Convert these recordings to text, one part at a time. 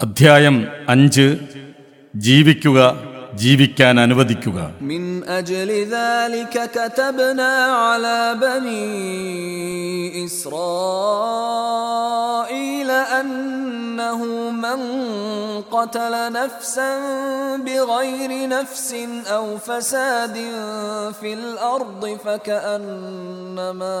അധ്യായം അഞ്ച് ജീവിക്കുക ജീവിക്കാൻ അനുവദിക്കുക من أجل ذلك كتبنا على بني إسرائيل أنه من قتل نفسا بغير نفس أو فساد في الأرض فكأنما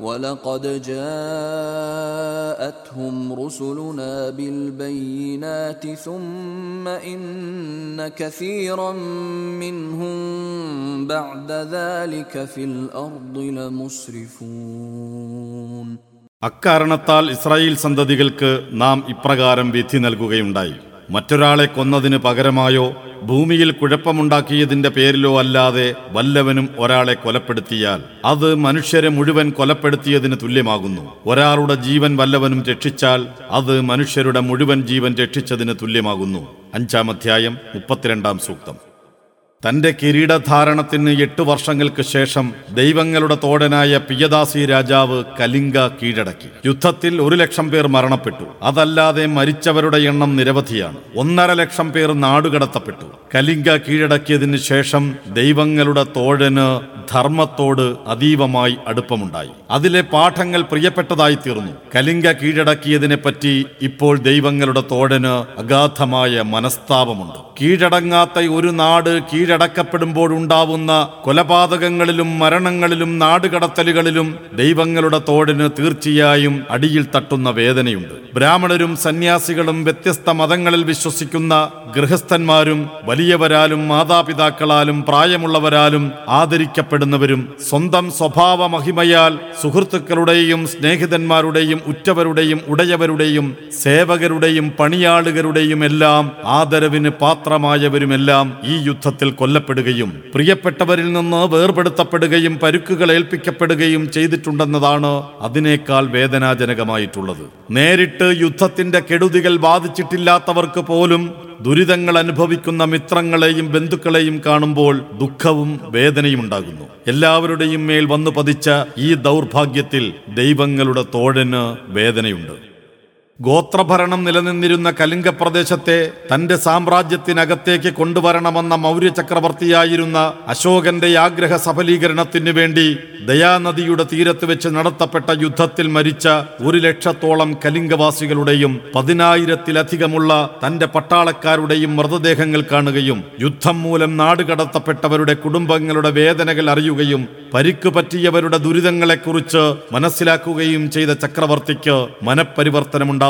ولقد جاءتهم رسلنا بالبينات ثم إن كثيرا منهم بعد ذلك في الأرض لمسرفون അക്കാരണത്താൽ ഇസ്രായേൽ സന്തതികൾക്ക് നാം ഇപ്രകാരം വിധി നൽകുകയുണ്ടായി മറ്റൊരാളെ കൊന്നതിന് പകരമായോ ഭൂമിയിൽ കുഴപ്പമുണ്ടാക്കിയതിന്റെ പേരിലോ അല്ലാതെ വല്ലവനും ഒരാളെ കൊലപ്പെടുത്തിയാൽ അത് മനുഷ്യരെ മുഴുവൻ കൊലപ്പെടുത്തിയതിന് തുല്യമാകുന്നു. ഒരാളുടെ ജീവൻ വല്ലവനും രക്ഷിച്ചാൽ അത് മനുഷ്യരുടെ മുഴുവൻ ജീവൻ രക്ഷിച്ചതിന് തുല്യമാകുന്നു. അഞ്ചാം അധ്യായം മുപ്പത്തിരണ്ടാം സൂക്തം. തന്റെ കിരീടധാരണത്തിന് എട്ടു വർഷങ്ങൾക്ക് ശേഷം ദൈവങ്ങളുടെ തോടനായ പിയദാസി രാജാവ് കലിംഗ കീഴടക്കി. യുദ്ധത്തിൽ ഒരു ലക്ഷം പേർ മരണപ്പെട്ടു. അതല്ലാതെ മരിച്ചവരുടെ എണ്ണം നിരവധിയാണ്. ഒന്നര ലക്ഷം പേർ നാടുകടത്തപ്പെട്ടു. കലിംഗ കീഴടക്കിയതിനു ശേഷം ദൈവങ്ങളുടെ തോഴന് ധർമ്മത്തോട് അതീവമായി അടുപ്പമുണ്ടായി. അതിലെ പാഠങ്ങൾ പ്രിയപ്പെട്ടതായി തീർന്നു. കലിംഗ കീഴടക്കിയതിനെ പറ്റി ഇപ്പോൾ ദൈവങ്ങളുടെ തോഴന് അഗാധമായ മനസ്താപമുണ്ട്. കീഴടങ്ങാത്ത ഒരു നാട് കീഴടക്കപ്പെടുമ്പോഴുണ്ടാവുന്ന കൊലപാതകങ്ങളിലും മരണങ്ങളിലും നാടുകടത്തലുകളിലും ദൈവങ്ങളുടെ തോടിന് തീർച്ചയായും അടിയിൽ തട്ടുന്ന വേദനയുണ്ട്. ബ്രാഹ്മണരും സന്യാസികളും വ്യത്യസ്ത മതങ്ങളിൽ വിശ്വസിക്കുന്ന ഗൃഹസ്ഥന്മാരും വലിയവരാലും മാതാപിതാക്കളാലും പ്രായമുള്ളവരാലും ആദരിക്കപ്പെടുന്നവരും സ്വന്തം സ്വഭാവ മഹിമയാൽ സുഹൃത്തുക്കളുടെയും സ്നേഹിതന്മാരുടെയും ഉറ്റവരുടെയും ഉടയവരുടെയും സേവകരുടെയും പണിയാളുകളുടെയും എല്ലാം ആദരവിന് പാത്രമായവരുമെല്ലാം ഈ യുദ്ധത്തിൽ കൊല്ലപ്പെടുകയും പ്രിയപ്പെട്ടവരിൽ നിന്ന് വേർപെടുത്തപ്പെടുകയും പരുക്കുകൾ ഏൽപ്പിക്കപ്പെടുകയും ചെയ്തിട്ടുണ്ടെന്നതാണ് അതിനേക്കാൾ വേദനാജനകമായിട്ടുള്ളത്. നേരിട്ട് യുദ്ധത്തിന്റെ കെടുതികൾ ബാധിച്ചിട്ടില്ലാത്തവർക്ക് പോലും ദുരിതങ്ങൾ അനുഭവിക്കുന്ന മിത്രങ്ങളെയും ബന്ധുക്കളെയും കാണുമ്പോൾ ദുഃഖവും വേദനയും ഉണ്ടാകുന്നു. എല്ലാവരുടെയും മേൽ വന്നു പതിച്ച ഈ ദൗർഭാഗ്യത്തിൽ ദൈവങ്ങളുടെ തോഴന് വേദനയുണ്ട്. ഗോത്രഭരണം നിലനിന്നിരുന്ന കലിംഗ പ്രദേശത്തെ തന്റെ സാമ്രാജ്യത്തിനകത്തേക്ക് കൊണ്ടുവരണമെന്ന മൗര്യ ചക്രവർത്തിയായിരുന്ന അശോകന്റെ ആഗ്രഹ സഫലീകരണത്തിനു വേണ്ടി ദയാനദിയുടെ തീരത്ത് വെച്ച് നടത്തപ്പെട്ട യുദ്ധത്തിൽ മരിച്ച ഒരു ലക്ഷത്തോളം കലിംഗവാസികളുടെയും പതിനായിരത്തിലധികമുള്ള തന്റെ പട്ടാളക്കാരുടെയും മൃതദേഹങ്ങൾ കാണുകയും യുദ്ധം മൂലം നാടുകടത്തപ്പെട്ടവരുടെ കുടുംബങ്ങളുടെ വേദനകൾ അറിയുകയും പരിക്കു പറ്റിയവരുടെ ദുരിതങ്ങളെക്കുറിച്ച് മനസ്സിലാക്കുകയും ചെയ്ത ചക്രവർത്തിക്ക്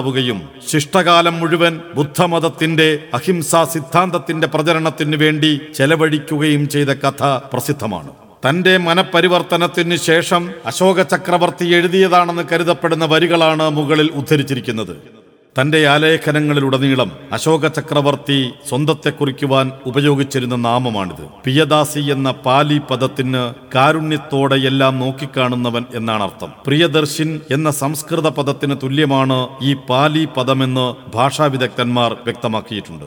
മനപരിവർത്തനമുണ്ടാവുകയും ശിഷ്ടകാലം മുഴുവൻ ബുദ്ധമതത്തിന്റെ അഹിംസാ സിദ്ധാന്തത്തിന്റെ പ്രചരണത്തിനു വേണ്ടി ചെലവഴിക്കുകയും ചെയ്ത കഥ പ്രസിദ്ധമാണ്. തന്റെ മനപരിവർത്തനത്തിന് ശേഷം അശോക ചക്രവർത്തി എഴുതിയതാണെന്ന് കരുതപ്പെടുന്ന വരികളാണ് മുകളിൽ ഉദ്ധരിച്ചിരിക്കുന്നത്. തന്റെ ആലേഖനങ്ങളിലുടനീളം അശോക ചക്രവർത്തി സ്വന്തത്തെ കുറിക്കുവാൻ ഉപയോഗിച്ചിരുന്ന നാമമാണിത്. പിയദാസി എന്ന പാലി പദത്തിന് കാരുണ്യത്തോടെ എല്ലാം നോക്കിക്കാണുന്നവൻ എന്നാണ് അർത്ഥം പ്രിയദർശിൻ എന്ന സംസ്കൃത പദത്തിന് തുല്യമാണ് ഈ പാലി പദമെന്ന് ഭാഷാവിദഗ്ധന്മാർ വ്യക്തമാക്കിയിട്ടുണ്ട്.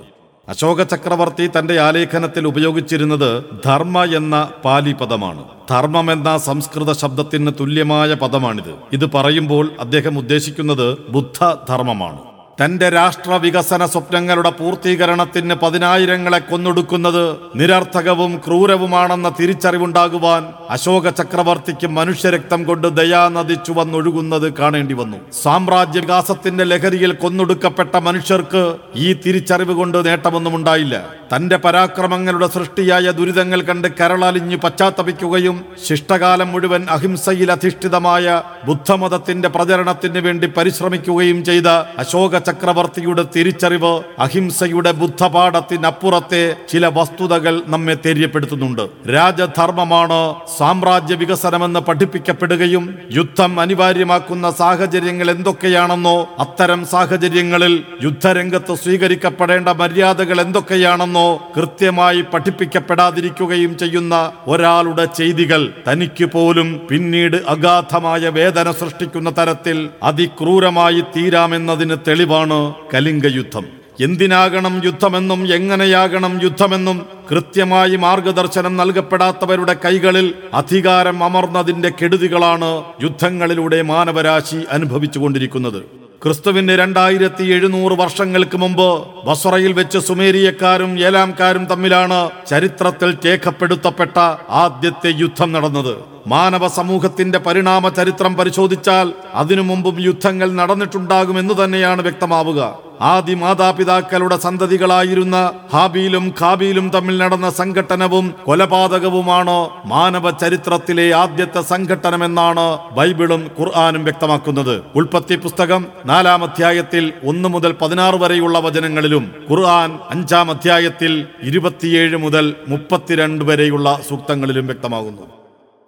അശോക ചക്രവർത്തി തന്റെ ആലേഖനത്തിൽ ഉപയോഗിച്ചിരുന്നത് ധർമ്മ എന്ന പാലി പദമാണ്. ധർമ്മം എന്ന സംസ്കൃത ശബ്ദത്തിന് തുല്യമായ പദമാണിത്. ഇത് പറയുമ്പോൾ അദ്ദേഹം ഉദ്ദേശിക്കുന്നത് ബുദ്ധധർമ്മമാണ്. തന്റെ രാഷ്ട്രവികസന സ്വപ്നങ്ങളുടെ പൂർത്തീകരണത്തിന് പതിനായിരങ്ങളെ കൊന്നൊടുക്കുന്നത് നിരർത്ഥകവും ക്രൂരവുമാണെന്ന തിരിച്ചറിവുണ്ടാകുവാൻ അശോക ചക്രവർത്തിക്ക് മനുഷ്യരക്തം കൊണ്ട് ദയാനദിച്ചു വന്നൊഴുകുന്നത് കാണേണ്ടി വന്നു. സാമ്രാജ്യ വികാസത്തിന്റെ ലഹരിയിൽ കൊന്നൊടുക്കപ്പെട്ട മനുഷ്യർക്ക് ഈ തിരിച്ചറിവ് കൊണ്ട് നേട്ടമൊന്നും ഉണ്ടായില്ല. തന്റെ പരാക്രമങ്ങളുടെ സൃഷ്ടിയായ ദുരിതങ്ങൾ കണ്ട് കരളലിഞ്ഞു പശ്ചാത്തപിക്കുകയും ശിഷ്ടകാലം മുഴുവൻ അഹിംസയിൽ അധിഷ്ഠിതമായ ബുദ്ധമതത്തിന്റെ പ്രചരണത്തിന് വേണ്ടി പരിശ്രമിക്കുകയും ചെയ്ത അശോക ചക്രവർത്തിയുടെ തിരിച്ചറിവ് അഹിംസയുടെ ബുദ്ധപാഠത്തിനപ്പുറത്തെ ചില വസ്തുതകൾ നമ്മെ തെര്യപ്പെടുത്തുന്നുണ്ട്. രാജധർമ്മമാണ് സാമ്രാജ്യ വികസനമെന്ന് പഠിപ്പിക്കപ്പെടുകയും യുദ്ധം അനിവാര്യമാക്കുന്ന സാഹചര്യങ്ങൾ എന്തൊക്കെയാണെന്നോ അത്തരം സാഹചര്യങ്ങളിൽ യുദ്ധരംഗത്ത് സ്വീകരിക്കപ്പെടേണ്ട മര്യാദകൾ എന്തൊക്കെയാണെന്നോ കൃത്യമായി പഠിപ്പിക്കപ്പെടാതിരിക്കുകയും ചെയ്യുന്ന ഒരാളുടെ ചെയ്തികൾ തനിക്ക് പോലും പിന്നീട് അഗാധമായ വേദന സൃഷ്ടിക്കുന്ന തരത്തിൽ അതിക്രൂരമായി തീരാമെന്നതിന് തെളിവാണ് കലിംഗ യുദ്ധം എന്തിനാകണം യുദ്ധമെന്നും എങ്ങനെയാകണം യുദ്ധമെന്നും കൃത്യമായി മാർഗദർശനം നൽകപ്പെടാത്തവരുടെ കൈകളിൽ അധികാരം അമർന്നതിന്റെ കെടുതികളാണ് യുദ്ധങ്ങളിലൂടെ മാനവരാശി അനുഭവിച്ചുകൊണ്ടിരിക്കുന്നത്. ക്രിസ്തുവിന്റെ രണ്ടായിരത്തി എഴുന്നൂറ് വർഷങ്ങൾക്ക് മുമ്പ് ബസറയിൽ വെച്ച് സുമേരിയക്കാരും ഏലാംകാരും തമ്മിലാണ് ചരിത്രത്തിൽ രേഖപ്പെടുത്തപ്പെട്ട ആദ്യത്തെ യുദ്ധം നടന്നത്. മാനവ സമൂഹത്തിന്റെ പരിണാമ ചരിത്രം പരിശോധിച്ചാൽ അതിനു മുമ്പും യുദ്ധങ്ങൾ നടന്നിട്ടുണ്ടാകുമെന്ന് തന്നെയാണ് വ്യക്തമാവുക. ആദി മാതാപിതാക്കളുടെ സന്തതികളായിരുന്ന ഹാബീലും ഖാബീലും തമ്മിൽ നടന്ന സംഘട്ടനവും കൊലപാതകവുമാണ് മാനവ ചരിത്രത്തിലെ ആദ്യത്തെ സംഘട്ടനമെന്നാണ് ബൈബിളും ഖുർആാനും വ്യക്തമാക്കുന്നത്. ഉൽപ്പത്തി പുസ്തകം നാലാം അധ്യായത്തിൽ ഒന്ന് മുതൽ പതിനാറ് വരെയുള്ള വചനങ്ങളിലും ഖുർആൻ അഞ്ചാം അധ്യായത്തിൽ ഇരുപത്തിയേഴ് മുതൽ മുപ്പത്തിരണ്ട് വരെയുള്ള സൂക്തങ്ങളിലും വ്യക്തമാകുന്നു.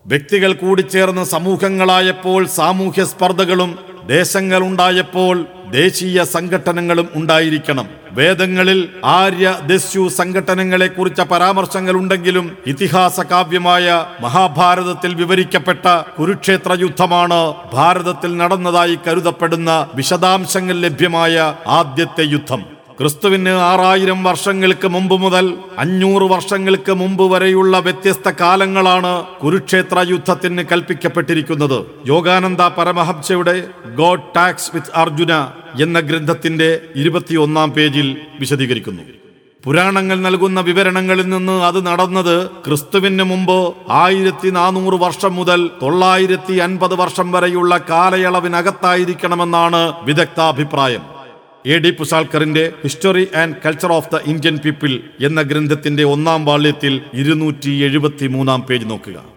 വ്യക്തികൾ കൂടിച്ചേർന്ന് സമൂഹങ്ങളായപ്പോൾ സാമൂഹ്യ സ്പർദ്ധകളും ദേശങ്ങളുണ്ടായപ്പോൾ ദേശീയ സംഘടനകളും ഉണ്ടായിരിക്കണം. വേദങ്ങളിൽ ആര്യ ദസ്യു സംഘടനകളെ കുറിച്ച പരാമർശങ്ങൾ ഉണ്ടെങ്കിലും ഇതിഹാസ കാവ്യമായ മഹാഭാരതത്തിൽ വിവരിക്കപ്പെട്ട കുരുക്ഷേത്ര യുദ്ധമാണ് ഭാരതത്തിൽ നടന്നതായി കരുതപ്പെടുന്ന വിശദാംശങ്ങൾ ലഭ്യമായ ആദ്യത്തെ യുദ്ധം. ക്രിസ്തുവിന് ആറായിരം വർഷങ്ങൾക്ക് മുമ്പ് മുതൽ അഞ്ഞൂറ് വർഷങ്ങൾക്ക് മുമ്പ് വരെയുള്ള വ്യത്യസ്ത കാലങ്ങളാണ് കുരുക്ഷേത്ര യുദ്ധത്തിന് കൽപ്പിക്കപ്പെട്ടിരിക്കുന്നത്. യോഗാനന്ദ പരമഹംസയുടെ ഗോഡ് ടാക്സ് വിത്ത് അർജുന എന്ന ഗ്രന്ഥത്തിന്റെ ഇരുപത്തിയൊന്നാം പേജിൽ വിശദീകരിക്കുന്നു. പുരാണങ്ങൾ നൽകുന്ന വിവരണങ്ങളിൽ നിന്ന് അത് നടന്നത് ക്രിസ്തുവിന് മുമ്പ് ആയിരത്തി നാനൂറ് വർഷം മുതൽ തൊള്ളായിരത്തി അൻപത് വർഷം വരെയുള്ള കാലയളവിനകത്തായിരിക്കണമെന്നാണ് വിദഗ്ധാഭിപ്രായം. A D പുസാൽക്കറിന്റെ history and culture of the Indian people എന്ന ഗ്രന്ഥത്തിന്റെ ഒന്നാം വാള്യത്തിൽ ഇരുന്നൂറ്റി എഴുപത്തി മൂന്നാം പേജ് നോക്കുക.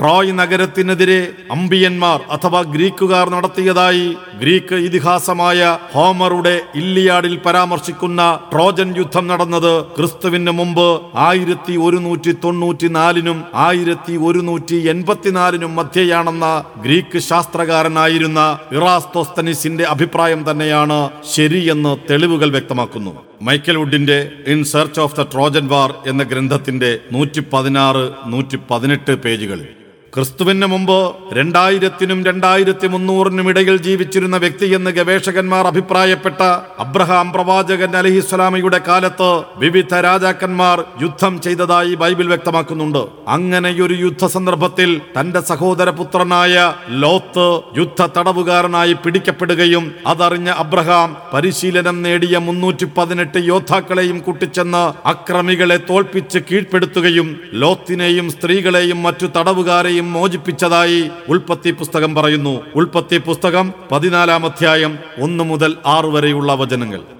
ട്രോയ് നഗരത്തിനെതിരെ അമ്പിയന്മാർ അഥവാ ഗ്രീക്കുകാർ നടത്തിയതായി ഗ്രീക്ക് ഇതിഹാസമായ ഹോമറുടെ ഇല്ലിയാഡിൽ പരാമർശിക്കുന്ന ട്രോജൻ യുദ്ധം നടന്നത് ക്രിസ്തുവിന് മുമ്പ് ആയിരത്തി ഒരുന്നൂറ്റി തൊണ്ണൂറ്റി നാലിനും ആയിരത്തി ഒരുന്നൂറ്റി എൺപത്തിനാലിനും മധ്യയാണെന്ന ഗ്രീക്ക് ശാസ്ത്രകാരനായിരുന്ന ഇറാസ്തോസ്തനിസിന്റെ അഭിപ്രായം തന്നെയാണ് ശരിയെന്ന് തെളിവുകൾ വ്യക്തമാക്കുന്നു. Michael വുഡിന്റെ in search of the Trojan war എന്ന ഗ്രന്ഥത്തിന്റെ നൂറ്റി പതിനാറ് നൂറ്റി പതിനെട്ട് പേജുകൾ ക്രിസ്തുവിന് മുമ്പ് രണ്ടായിരത്തിനും രണ്ടായിരത്തി മുന്നൂറിനും ഇടയിൽ ജീവിച്ചിരുന്ന വ്യക്തിയെന്ന് ഗവേഷകന്മാർ അഭിപ്രായപ്പെട്ട അബ്രഹാം പ്രവാചകൻ അലഹിസ്വലാമയുടെ കാലത്ത് വിവിധ രാജാക്കന്മാർ യുദ്ധം ചെയ്തതായി ബൈബിൾ വ്യക്തമാക്കുന്നുണ്ട്. അങ്ങനെയൊരു യുദ്ധ സന്ദർഭത്തിൽ തന്റെ സഹോദരപുത്രനായ ലോത്ത് യുദ്ധ തടവുകാരനായി പിടിക്കപ്പെടുകയും അതറിഞ്ഞ അബ്രഹാം പരിശീലനം നേടിയ മുന്നൂറ്റി പതിനെട്ട് യോദ്ധാക്കളെയും കൂട്ടിച്ചെന്ന് അക്രമികളെ തോൽപ്പിച്ച് കീഴ്പ്പെടുത്തുകയും ലോത്തിനെയും സ്ത്രീകളെയും മറ്റു തടവുകാരെയും മോചിപ്പിച്ചതായി ഉൽപ്പത്തി പുസ്തകം പറയുന്നു. ഉൽപ്പത്തി പുസ്തകം പതിനാലാം അധ്യായം ഒന്ന് മുതൽ ആറ് വരെയുള്ള വചനങ്ങൾ.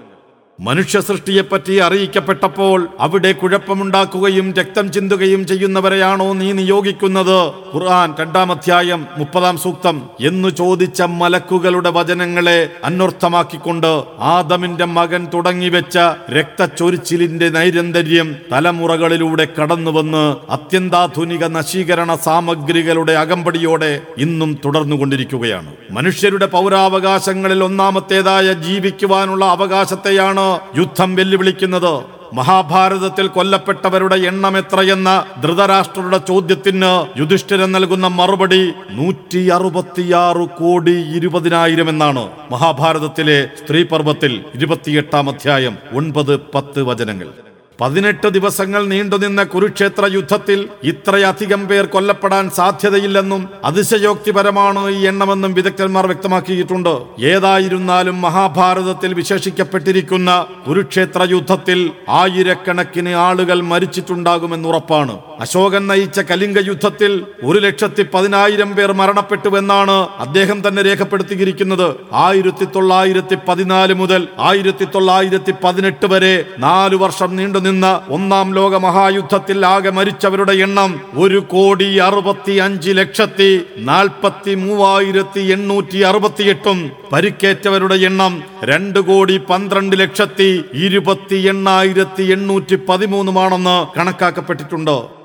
മനുഷ്യ സൃഷ്ടിയെപ്പറ്റി അറിയിക്കപ്പെട്ടപ്പോൾ അവിടെ കുഴപ്പമുണ്ടാക്കുകയും രക്തം ചിന്തുകയും ചെയ്യുന്നവരെയാണോ നീ നിയോഗിക്കുന്നത്? ഖുർആൻ രണ്ടാം അധ്യായം മുപ്പതാം സൂക്തം. എന്നു ചോദിച്ച മലക്കുകളുടെ വചനങ്ങളെ അന്വർത്ഥമാക്കിക്കൊണ്ട് ആദമിന്റെ മകൻ തുടങ്ങിവെച്ച രക്തച്ചൊരിച്ചിലിന്റെ നൈരന്തര്യം തലമുറകളിലൂടെ കടന്നുവന്ന് അത്യന്താധുനിക നശീകരണ സാമഗ്രികളുടെ അകമ്പടിയോടെ ഇന്നും തുടർന്നുകൊണ്ടിരിക്കുകയാണ്. മനുഷ്യരുടെ പൗരാവകാശങ്ങളിൽ ഒന്നാമത്തേതായ ജീവിക്കുവാനുള്ള അവകാശത്തെയാണ് യുദ്ധം വെല്ലുവിളിക്കുന്നത് മഹാഭാരതത്തിൽ കൊല്ലപ്പെട്ടവരുടെ എണ്ണം എത്രയെന്ന ധൃതരാഷ്ട്രരുടെ ചോദ്യത്തിന് യുധിഷ്ഠിരൻ നൽകുന്ന മറുപടി നൂറ്റി അറുപത്തിയാറ് കോടി ഇരുപതിനായിരം എന്നാണ് മഹാഭാരതത്തിലെ സ്ത്രീപർവത്തിൽ ഇരുപത്തിയെട്ടാം അധ്യായം ഒൻപത് പത്ത് വചനങ്ങൾ. പതിനെട്ട് ദിവസങ്ങൾ നീണ്ടുനിന്ന കുരുക്ഷേത്ര യുദ്ധത്തിൽ ഇത്രയധികം പേർ കൊല്ലപ്പെടാൻ സാധ്യതയില്ലെന്നും അതിശയോക്തിപരമാണ് ഈ എണ്ണമെന്നും വിദഗ്ധന്മാർ വ്യക്തമാക്കിയിട്ടുണ്ട്. ഏതായിരുന്നാലും മഹാഭാരതത്തിൽ വിശേഷിക്കപ്പെട്ടിരിക്കുന്ന കുരുക്ഷേത്ര യുദ്ധത്തിൽ ആയിരക്കണക്കിന് ആളുകൾ മരിച്ചിട്ടുണ്ടാകുമെന്ന് ഉറപ്പാണ്. അശോകൻ നയിച്ച കലിംഗ യുദ്ധത്തിൽ ഒരു ലക്ഷത്തി പതിനായിരം പേർ മരണപ്പെട്ടുവെന്നാണ് അദ്ദേഹം തന്നെ രേഖപ്പെടുത്തിയിരിക്കുന്നത്. ആയിരത്തി തൊള്ളായിരത്തി പതിനാല് മുതൽ ആയിരത്തി തൊള്ളായിരത്തി പതിനെട്ട് വരെ നാലു വർഷം നീണ്ടുനിന്ന ഒന്നാം ലോക മഹായുദ്ധത്തിൽ ആകെ മരിച്ചവരുടെ എണ്ണം ഒരു കോടി അറുപത്തി അഞ്ച് ലക്ഷത്തി നാൽപ്പത്തി മൂവായിരത്തി എണ്ണൂറ്റി അറുപത്തിയെട്ടും. പരിക്കേറ്റവരുടെ എണ്ണം രണ്ട് കോടി പന്ത്രണ്ട് ലക്ഷത്തി ഇരുപത്തി എണ്ണായിരത്തി എണ്ണൂറ്റി പതിമൂന്നുമാണെന്ന് കണക്കാക്കപ്പെട്ടിട്ടുണ്ട്.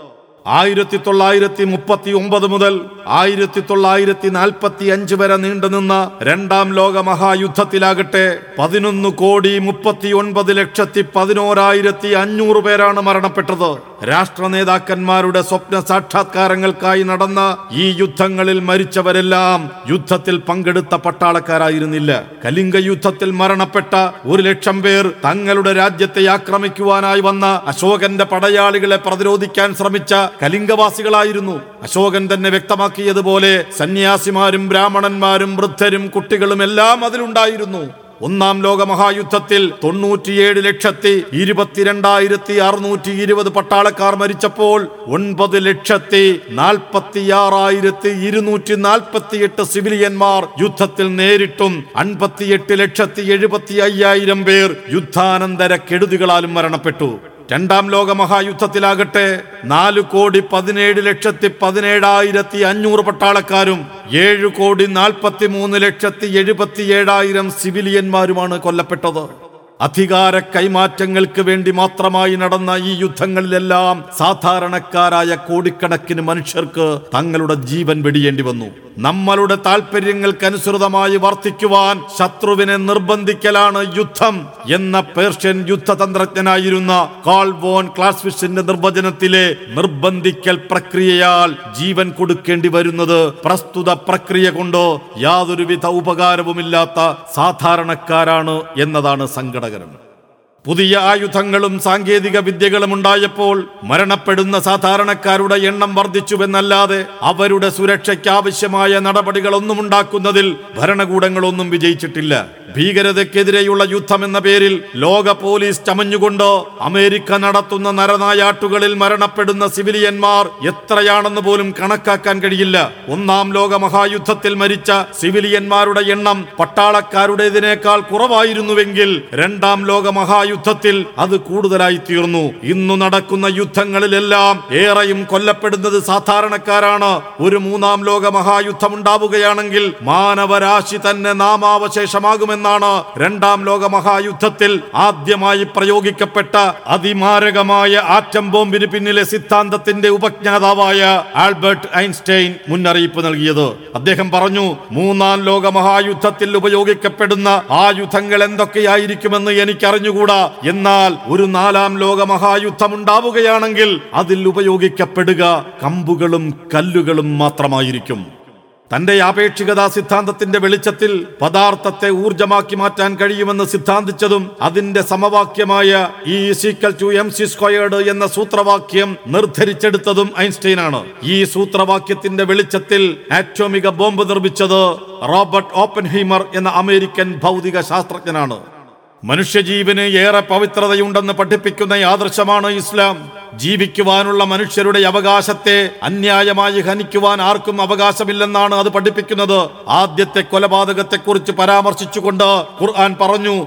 ആയിരത്തി തൊള്ളായിരത്തി മുപ്പത്തി ഒമ്പത് മുതൽ ആയിരത്തി തൊള്ളായിരത്തി നാൽപ്പത്തി അഞ്ച് വരെ നീണ്ടുനിന്ന രണ്ടാം ലോക മഹായുദ്ധത്തിലാകട്ടെ പതിനൊന്ന് കോടി മുപ്പത്തി ഒൻപത് ലക്ഷത്തി പതിനോരായിരത്തി അഞ്ഞൂറ് പേരാണ് മരണപ്പെട്ടത്. രാഷ്ട്ര നേതാക്കന്മാരുടെ സ്വപ്ന സാക്ഷാത്കാരങ്ങൾക്കായി നടന്ന ഈ യുദ്ധങ്ങളിൽ മരിച്ചവരെല്ലാം യുദ്ധത്തിൽ പങ്കെടുത്ത പട്ടാളക്കാരായിരുന്നില്ല. കലിംഗ യുദ്ധത്തിൽ മരണപ്പെട്ട ഒരു ലക്ഷം പേർ തങ്ങളുടെ രാജ്യത്തെ ആക്രമിക്കുവാനായി വന്ന അശോകന്റെ പടയാളികളെ പ്രതിരോധിക്കാൻ ശ്രമിച്ച കലിംഗവാസികളായിരുന്നു. അശോകൻ തന്നെ വ്യക്തമാക്കിയതുപോലെ സന്യാസിമാരും ബ്രാഹ്മണന്മാരും വൃദ്ധരും കുട്ടികളും എല്ലാം അതിലുണ്ടായിരുന്നു. ഒന്നാം ലോക മഹായുദ്ധത്തിൽ തൊണ്ണൂറ്റിയേഴ് ലക്ഷത്തി ഇരുപത്തിരണ്ടായിരത്തി അറുന്നൂറ്റി ഇരുപത് പട്ടാളക്കാർ മരിച്ചപ്പോൾ ഒൻപത് ലക്ഷത്തി നാൽപ്പത്തിയാറായിരത്തി ഇരുന്നൂറ്റി നാൽപ്പത്തിയെട്ട് സിവിലിയന്മാർ യുദ്ധത്തിൽ നേരിട്ടും അൻപത്തിയെട്ട് ലക്ഷത്തി എഴുപത്തി അയ്യായിരം പേർ യുദ്ധാനന്തര കെടുതികളാലും മരണപ്പെട്ടു. രണ്ടാം ലോക മഹായുദ്ധത്തിലാകട്ടെ നാല് കോടി പതിനേഴ് ലക്ഷത്തി പതിനേഴായിരത്തി അഞ്ഞൂറ് പട്ടാളക്കാരും ഏഴ് കോടി നാൽപ്പത്തി മൂന്ന് ലക്ഷത്തി എഴുപത്തി ഏഴായിരം സിവിലിയന്മാരുമാണ് കൊല്ലപ്പെട്ടത്. അധികാര കൈമാറ്റങ്ങൾക്ക് വേണ്ടി മാത്രമായി നടന്ന ഈ യുദ്ധങ്ങളിലെല്ലാം സാധാരണക്കാരായ കോടിക്കണക്കിന് മനുഷ്യർക്ക് തങ്ങളുടെ ജീവൻ വെടിയേണ്ടി വന്നു. നമ്മളുടെ താല്പര്യങ്ങൾക്കനുസൃതമായി വർത്തിക്കുവാൻ ശത്രുവിനെ നിർബന്ധിക്കലാണ് യുദ്ധം എന്ന പേർഷ്യൻ യുദ്ധതന്ത്രജ്ഞനായിരുന്ന കാൾ വോൺ ക്ലാസ്വിഷിന്റെ നിർവചനത്തിലെ നിർബന്ധിക്കൽ പ്രക്രിയയാൽ ജീവൻ കൊടുക്കേണ്ടി വരുന്നത് പ്രസ്തുത പ്രക്രിയ കൊണ്ട് യാതൊരുവിധ ഉപകാരവുമില്ലാത്ത സാധാരണക്കാരാണ് എന്നതാണ് സങ്കടകരം പുതിയ ആയുധങ്ങളും സാങ്കേതിക വിദ്യകളും ഉണ്ടായപ്പോൾ മരണപ്പെടുന്ന സാധാരണക്കാരുടെ എണ്ണം വർദ്ധിച്ചുവെന്നല്ലാതെ അവരുടെ സുരക്ഷയ്ക്ക് ആവശ്യമായ നടപടികളൊന്നും ഉണ്ടാക്കുന്നതിൽ ഭരണകൂടങ്ങളൊന്നും വിജയിച്ചിട്ടില്ല. ഭീകരതയ്ക്കെതിരെയുള്ള യുദ്ധം എന്ന പേരിൽ ലോക പോലീസ് ചമഞ്ഞുകൊണ്ട് അമേരിക്ക നടത്തുന്ന നരനായാട്ടുകളിൽ മരണപ്പെടുന്ന സിവിലിയന്മാർ എത്രയാണെന്ന് പോലും കണക്കാക്കാൻ കഴിയില്ല. ഒന്നാം ലോക മഹായുദ്ധത്തിൽ മരിച്ച സിവിലിയന്മാരുടെ എണ്ണം പട്ടാളക്കാരുടേതിനേക്കാൾ കുറവായിരുന്നുവെങ്കിൽ രണ്ടാം ലോക മഹായുദ്ധത്തിൽ അത് കൂടുതലായി തീർന്നു. ഇന്നു നടക്കുന്ന യുദ്ധങ്ങളിലെല്ലാം ഏറെയും കൊല്ലപ്പെടുന്നത് സാധാരണക്കാരാണ്. ഒരു മൂന്നാം ലോക മഹായുദ്ധം ഉണ്ടാവുകയാണെങ്കിൽ മാനവരാശി തന്നെ നാമാവശേഷമാകുമെന്നാണ് രണ്ടാം ലോക മഹായുദ്ധത്തിൽ ആദ്യമായി പ്രയോഗിക്കപ്പെട്ട അതിമാരകമായ ആറ്റം ബോംബിന് പിന്നിലെ സിദ്ധാന്തത്തിന്റെ ഉപജ്ഞാതാവായ ആൽബർട്ട് ഐൻസ്റ്റൈൻ മുന്നറിയിപ്പ് നൽകിയത്. അദ്ദേഹം പറഞ്ഞു മൂന്നാം ലോക മഹായുദ്ധത്തിൽ ഉപയോഗിക്കപ്പെടുന്ന ആയുധങ്ങൾ എന്തൊക്കെയായിരിക്കുമെന്ന് എനിക്കറിഞ്ഞുകൂടാ. എന്നാൽ ഒരു നാലാം ലോക മഹായുദ്ധം ഉണ്ടാവുകയാണെങ്കിൽ അതിൽ ഉപയോഗിക്കപ്പെടുക കമ്പുകളും കല്ലുകളും മാത്രമായിരിക്കും. തന്റെ ആപേക്ഷികതാ സിദ്ധാന്തത്തിന്റെ വെളിച്ചത്തിൽ പദാർത്ഥത്തെ ഊർജമാക്കി മാറ്റാൻ കഴിയുമെന്ന് സിദ്ധാന്തിച്ചതും അതിന്റെ സമവാക്യമായ ഈ ടു എം സി സ്ക്വയേർഡ് എന്ന സൂത്രവാക്യം നിർദ്ധരിച്ചെടുത്തതും ഐൻസ്റ്റൈൻ ആണ് ഈ സൂത്രവാക്യത്തിന്റെ വെളിച്ചത്തിൽ ആറ്റോമിക ബോംബ് നിർമ്മിച്ചത് റോബർട്ട് ഓപ്പൻഹീമർ എന്ന അമേരിക്കൻ ഭൗതിക ശാസ്ത്രജ്ഞനാണ് മനുഷ്യജീവന് ഏറെ പവിത്രതയുണ്ടെന്ന് പഠിപ്പിക്കുന്ന ആദർശമാണ് ഇസ്ലാം. ജീവിക്കുവാനുള്ള മനുഷ്യരുടെ അവകാശത്തെ അന്യായമായി ഹനിക്കുവാൻ ആർക്കും അവകാശമില്ലെന്നാണ് അത് പഠിപ്പിക്കുന്നത്. ആദ്യത്തെ കൊലപാതകത്തെക്കുറിച്ച് പരാമർശിച്ചുകൊണ്ട് ഖുർആൻ പറഞ്ഞു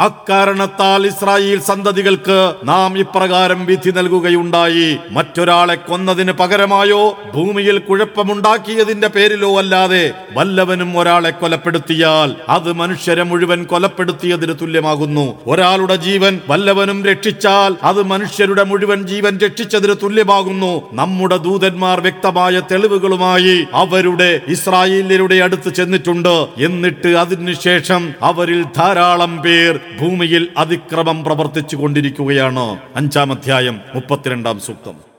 അക്കാരണത്താൽ ഇസ്രായേൽ സന്തതികൾക്ക് നാം ഇപ്രകാരം വിധി നൽകുകയുണ്ടായി. മറ്റൊരാളെ കൊന്നതിന് പകരമായോ ഭൂമിയിൽ കുഴപ്പമുണ്ടാക്കിയതിന്റെ പേരിലോ അല്ലാതെ വല്ലവനും ഒരാളെ കൊലപ്പെടുത്തിയാൽ അത് മനുഷ്യരെ മുഴുവൻ കൊലപ്പെടുത്തിയതിന് തുല്യമാകുന്നു. ഒരാളുടെ ജീവൻ വല്ലവനും രക്ഷിച്ചാൽ അത് മനുഷ്യരുടെ മുഴുവൻ ജീവൻ രക്ഷിച്ചതിന് തുല്യമാകുന്നു. നമ്മുടെ ദൂതന്മാർ വ്യക്തമായ തെളിവുകളുമായി അവരുടെ ഇസ്രായേലിയുടെ അടുത്ത് ചെന്നിട്ടുണ്ട്. എന്നിട്ട് അതിനുശേഷം അവരിൽ ധാരാളം പേർ ഭൂമിയിൽ അതിക്രമം പ്രവർത്തിച്ചു കൊണ്ടിരിക്കുകയാണ് അഞ്ചാം അധ്യായം മുപ്പത്തിരണ്ടാം സൂക്തം.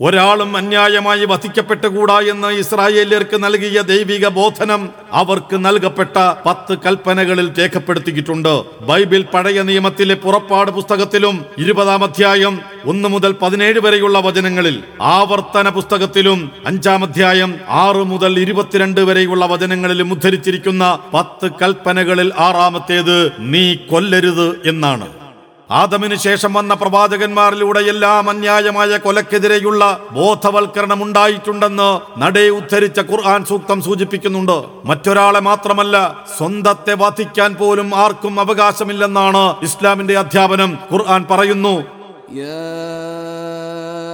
ഒരാളും അന്യായമായി വധിക്കപ്പെട്ടുകൂടാ എന്ന് ഇസ്രായേലിയർക്ക് നൽകിയ ദൈവിക ബോധനം അവർക്ക് നൽകപ്പെട്ട പത്ത് കൽപ്പനകളിൽ രേഖപ്പെടുത്തിയിട്ടുണ്ട്. ബൈബിൾ പഴയ നിയമത്തിലെ പുറപ്പാട് പുസ്തകത്തിലും ഇരുപതാം അധ്യായം ഒന്ന് മുതൽ പതിനേഴ് വരെയുള്ള വചനങ്ങളിൽ ആവർത്തന പുസ്തകത്തിലും അഞ്ചാം അധ്യായം ആറ് മുതൽ ഇരുപത്തിരണ്ട് വരെയുള്ള വചനങ്ങളിലും ഉദ്ധരിച്ചിരിക്കുന്ന പത്ത് കൽപ്പനകളിൽ ആറാമത്തേത് നീ കൊല്ലരുത് എന്നാണ്. ആദമിന് ശേഷം വന്ന പ്രവാചകന്മാരിലൂടെ എല്ലാം അന്യായമായ കൊലക്കെതിരെയുള്ള ബോധവൽക്കരണം ഉണ്ടായിട്ടുണ്ടെന്ന് നടേ ഉദ്ധരിച്ച ഖുർആൻ സൂക്തം സൂചിപ്പിക്കുന്നുണ്ട് മറ്റൊരാളെ മാത്രമല്ല സ്വന്തത്തെ വധിക്കാൻ പോലും ആർക്കും അവകാശമില്ലെന്നാണ് ഇസ്ലാമിന്റെ അധ്യാപനം ഖുർആൻ പറയുന്നു يا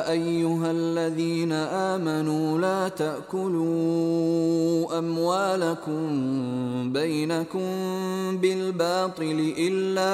ايها الذين امنوا لا تاكلوا اموالكم بينكم بالباطل الا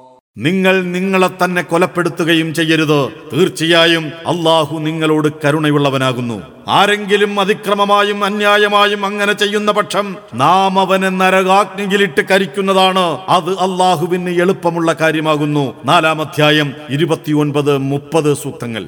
നിങ്ങൾ നിങ്ങളെ തന്നെ കൊലപ്പെടുത്തുകയും ചെയ്യരുത്. തീർച്ചയായും അള്ളാഹു നിങ്ങളോട് കരുണയുള്ളവനാകുന്നു. ആരെങ്കിലും അതിക്രമമായും അന്യായമായും അങ്ങനെ ചെയ്യുന്ന പക്ഷം നാം അവനെ നരകാഗ്നിയിലിട്ട് കരിക്കുന്നതാണ്. അത് അള്ളാഹുവിന് എളുപ്പമുള്ള കാര്യമാകുന്നു. നാലാം അധ്യായം ഇരുപത്തിയൊൻപത് മുപ്പത് സൂക്തങ്ങൾ.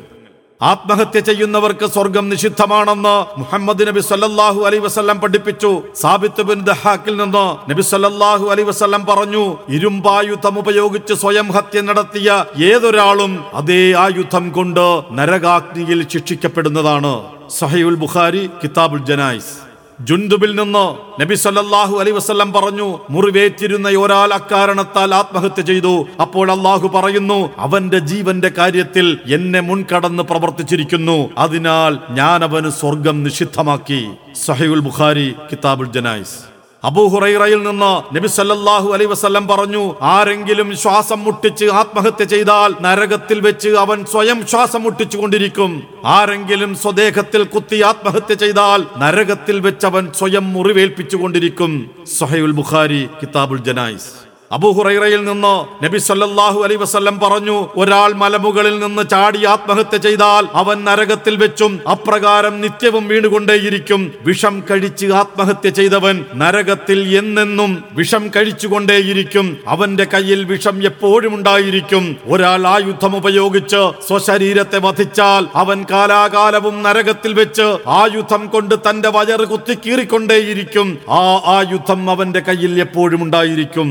ആത്മഹത്യ ചെയ്യുന്നവർക്ക് സ്വർഗം നിഷിദ്ധമാണെന്ന് മുഹമ്മദ് നബി സല്ലാഹു അലൈ വസല്ലം പഠിപ്പിച്ചു. സാബിത്ത് ബിൻ ദഹാക്കിൽ നിന്ന് നബി സല്ലാഹു അലൈ വസല്ലം പറഞ്ഞു ഇരുമ്പായുധം ഉപയോഗിച്ച് സ്വയം ഹത്യ നടത്തിയ ഏതൊരാളും അതേ ആയുധം കൊണ്ട് നരകാഗ്നിയിൽ ശിക്ഷിക്കപ്പെടുന്നതാണ്. സഹയുൽ ബുഖാരി കിതാബുൽ ജനായിസ്. ജുൻദുബിൽ നിന്ന് നബി സല്ലാഹു അലൈ വസല്ലം പറഞ്ഞു മുറിവേറ്റിരുന്ന ഒരാൾ അക്കാരണത്താൽ ആത്മഹത്യ ചെയ്തു. അപ്പോൾ അള്ളാഹു പറയുന്നു അവന്റെ ജീവന്റെ കാര്യത്തിൽ എന്നെ മുൻകടന്ന് പ്രവർത്തിച്ചിരിക്കുന്നു. അതിനാൽ ഞാൻ അവന് സ്വർഗം നിഷിദ്ധമാക്കി. സഹയുൽ ബുഖാരി കിതാബുൽ ജനായിസ്. അബൂഹുറൈറയിൽ നിന്ന് നബി സല്ലല്ലാഹു അലൈ വസല്ലം പറഞ്ഞു ആരെങ്കിലും ശ്വാസം മുട്ടിച്ച് ആത്മഹത്യ ചെയ്താൽ നരകത്തിൽ വെച്ച് അവൻ സ്വയം ശ്വാസം മുട്ടിച്ചു കൊണ്ടിരിക്കും ആരെങ്കിലും സ്വദേഹത്തിൽ കുത്തി ആത്മഹത്യ ചെയ്താൽ നരകത്തിൽ വെച്ച് അവൻ സ്വയം മുറിവേൽപ്പിച്ചു കൊണ്ടിരിക്കും സഹയുൽ ബുഖാരി കിതാബുൽ ജനായിസ്. അബൂഹുറൈറയിൽ നിന്ന് നബി സല്ലാഹു അലൈ വസ്ല്ലം പറഞ്ഞു ഒരാൾ മലമുകളിൽ നിന്ന് ചാടി ആത്മഹത്യ ചെയ്താൽ അവൻ നരകത്തിൽ വെച്ചും അപ്രകാരം നിത്യവും വീണുകൊണ്ടേയിരിക്കും. വിഷം കഴിച്ച് ആത്മഹത്യ ചെയ്തവൻ നരകത്തിൽ എന്നെന്നും വിഷം കഴിച്ചുകൊണ്ടേയിരിക്കും. അവന്റെ കയ്യിൽ വിഷം എപ്പോഴും ഉണ്ടായിരിക്കും. ഒരാൾ ആയുധം ഉപയോഗിച്ച് സ്വശരീരത്തെ വധിച്ചാൽ അവൻ കാലാകാലവും നരകത്തിൽ വെച്ച് ആയുധം കൊണ്ട് തന്റെ വയറ് കുത്തിക്കീറിക്കൊണ്ടേയിരിക്കും ആ ആയുധം അവന്റെ കയ്യിൽ എപ്പോഴും ഉണ്ടായിരിക്കും.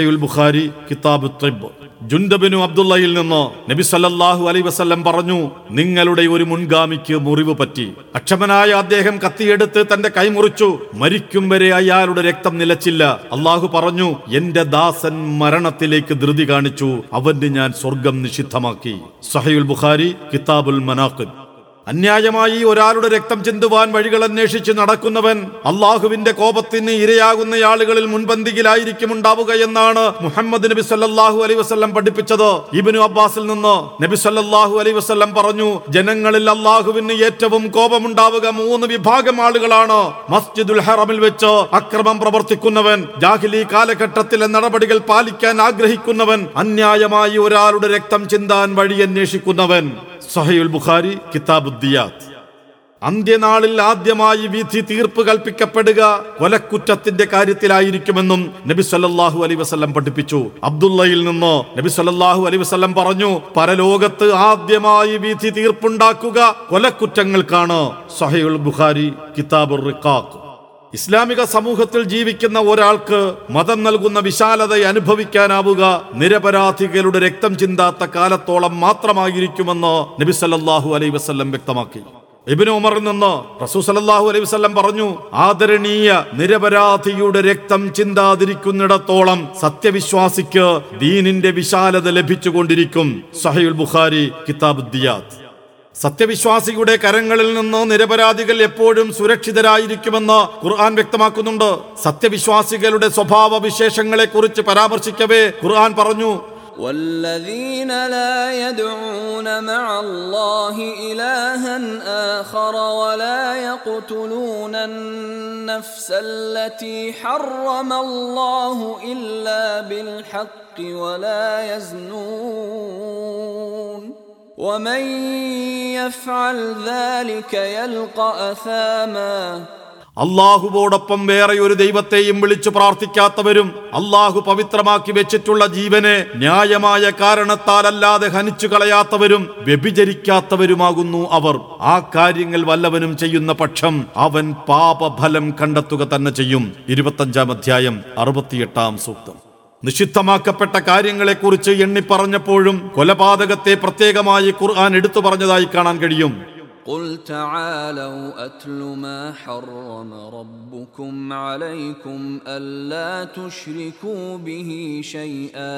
സഹയുൽ ബുഖാരി കിതാബ് ത്രിബ്. ജുൻദബിനു അബ്ദുള്ളയിൽ നിന്ന് നബി സല്ലല്ലാഹു അലൈ വസല്ലം പറഞ്ഞു നിങ്ങളുടെ ഒരു മുൻഗാമിക്ക് മുറിവ് പറ്റി. അക്ഷമനായ അദ്ദേഹം കത്തിയെടുത്ത് തന്റെ കൈ മുറിച്ചു. മരിക്കും വരെ അയാളുടെ രക്തം നിലച്ചില്ല. അള്ളാഹു പറഞ്ഞു എന്റെ ദാസൻ മരണത്തിലേക്ക് ധൃതി കാണിച്ചു. അവന് ഞാൻ സ്വർഗം നിഷിദ്ധമാക്കി. സഹയുൽ ബുഖാരി കിതാബുൽ മനാഖിബ്. അന്യായമായി ഒരാളുടെ രക്തം ചിന്തുവാൻ വഴികൾ അന്വേഷിച്ച് നടക്കുന്നവൻ അള്ളാഹുവിന്റെ കോപത്തിന് ഇരയാകുന്ന ആളുകളിൽ മുൻപന്തിയിലായിരിക്കും ഉണ്ടാവുക എന്നാണ് മുഹമ്മദ് നബി സല്ലാഹു അലൈ വസല്ലം പഠിപ്പിച്ചത്. ഇബിനു അബ്ബാസിൽ നിന്ന് നബി സല്ലാഹു അലൈ വസല്ലം പറഞ്ഞു ജനങ്ങളിൽ അള്ളാഹുവിന് ഏറ്റവും കോപമുണ്ടാവുക മൂന്ന് വിഭാഗം ആളുകളാണ്. മസ്ജിദുൽ ഹറമിൽ വെച്ച് അക്രമം പ്രവർത്തിക്കുന്നവൻ ജാഹിലി കാലഘട്ടത്തിലെ നടപടികൾ പാലിക്കാൻ ആഗ്രഹിക്കുന്നവൻ അന്യായമായി ഒരാളുടെ രക്തം ചിന്താൻ വഴി അന്വേഷിക്കുന്നവൻ. സഹയുൽ ബുഖാരി കിതാബുദ്ദിയാത്ത് അന്ത്യനാളിൽ ആദ്യമായി വിധി തീർപ്പ് കൽപ്പിക്കപ്പെടുക കൊലക്കുറ്റത്തിന്റെ കാര്യത്തിലായിരിക്കുമെന്നും നബി സല്ലാഹു അലൈ വസല്ലം പഠിപ്പിച്ചു. അബ്ദുള്ളയിൽ നിന്ന് നബി സല്ലാഹു അലൈ വസല്ലം പറഞ്ഞു പരലോകത്ത് ആദ്യമായി വിധി തീർപ്പുണ്ടാക്കുക കൊലക്കുറ്റങ്ങൾക്കാണ്. സഹയുൽ ബുഖാരി കിതാബുർ റിഖാഖ്. ഇസ്ലാമിക സമൂഹത്തിൽ ജീവിക്കുന്ന ഒരാൾക്ക് മതം നൽകുന്ന വിശാലത അനുഭവിക്കാനാവുക നിരപരാധികളുടെ രക്തം ചിന്താത്ത കാലത്തോളം മാത്രമായിരിക്കുമെന്ന് നബി സല്ലാഹു അലൈ വസല്ലം വ്യക്തമാക്കി. ഇബിന് ഉമറിൽ നിന്ന് റസൂ അലൈഹി വസല്ലം പറഞ്ഞു ആദരണീയ നിരപരാധിയുടെ രക്തം ചിന്താതിരിക്കുന്നിടത്തോളം സത്യവിശ്വാസിക്ക് ദീനിന്റെ വിശാലത ലഭിച്ചുകൊണ്ടിരിക്കും. സഹയുൽ ബുഖാരി കിതാബുദ്ദിയാത്ത്. സത്യവിശ്വാസിയുടെ കരങ്ങളിൽ നിന്ന് നിരപരാധികൾ എപ്പോഴും സുരക്ഷിതരായിരിക്കുമെന്ന് ഖുർആൻ വ്യക്തമാക്കുന്നുണ്ട് സത്യവിശ്വാസികളുടെ സ്വഭാവ വിശേഷങ്ങളെ കുറിച്ച് പരാമർശിക്കവേ ഖുർആൻ പറഞ്ഞു والذين لا يدعون مع الله إلها آخر ولا يقتلون النفس التي حرم الله إلا بالحق ولا يزنون ومن يفعل ذلك يلقى أثاما അള്ളാഹുവോടൊപ്പം വേറെ ഒരു ദൈവത്തെയും വിളിച്ചു പ്രാർത്ഥിക്കാത്തവരും അള്ളാഹു പവിത്രമാക്കി വെച്ചിട്ടുള്ള ജീവനെ ന്യായമായ കാരണത്താലല്ലാതെ ഹനിച്ചു കളയാത്തവരും വ്യഭിചരിക്കാത്തവരുമാകുന്നു അവർ ആ കാര്യങ്ങൾ വല്ലവനും ചെയ്യുന്ന പക്ഷം അവൻ പാപഫലം കണ്ടെത്തുക തന്നെ ചെയ്യും ഇരുപത്തഞ്ചാം അധ്യായം അറുപത്തിയെട്ടാം സൂക്തം നിഷിദ്ധമാക്കപ്പെട്ട കാര്യങ്ങളെക്കുറിച്ച് എണ്ണിപ്പറഞ്ഞപ്പോഴും കൊലപാതകത്തെ പ്രത്യേകമായി ഖുർആൻ എടുത്തു പറഞ്ഞതായി കാണാൻ കഴിയും قل تعالوا أتل ما حرم ربكم عليكم ألا تشركوا به شيئا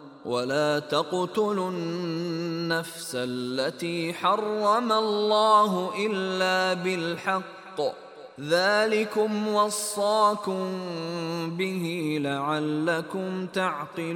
ولا تقتلوا النفس التي حرم الله إلا بالحق. ذلكم وصاكم به لعلكم تعقلون.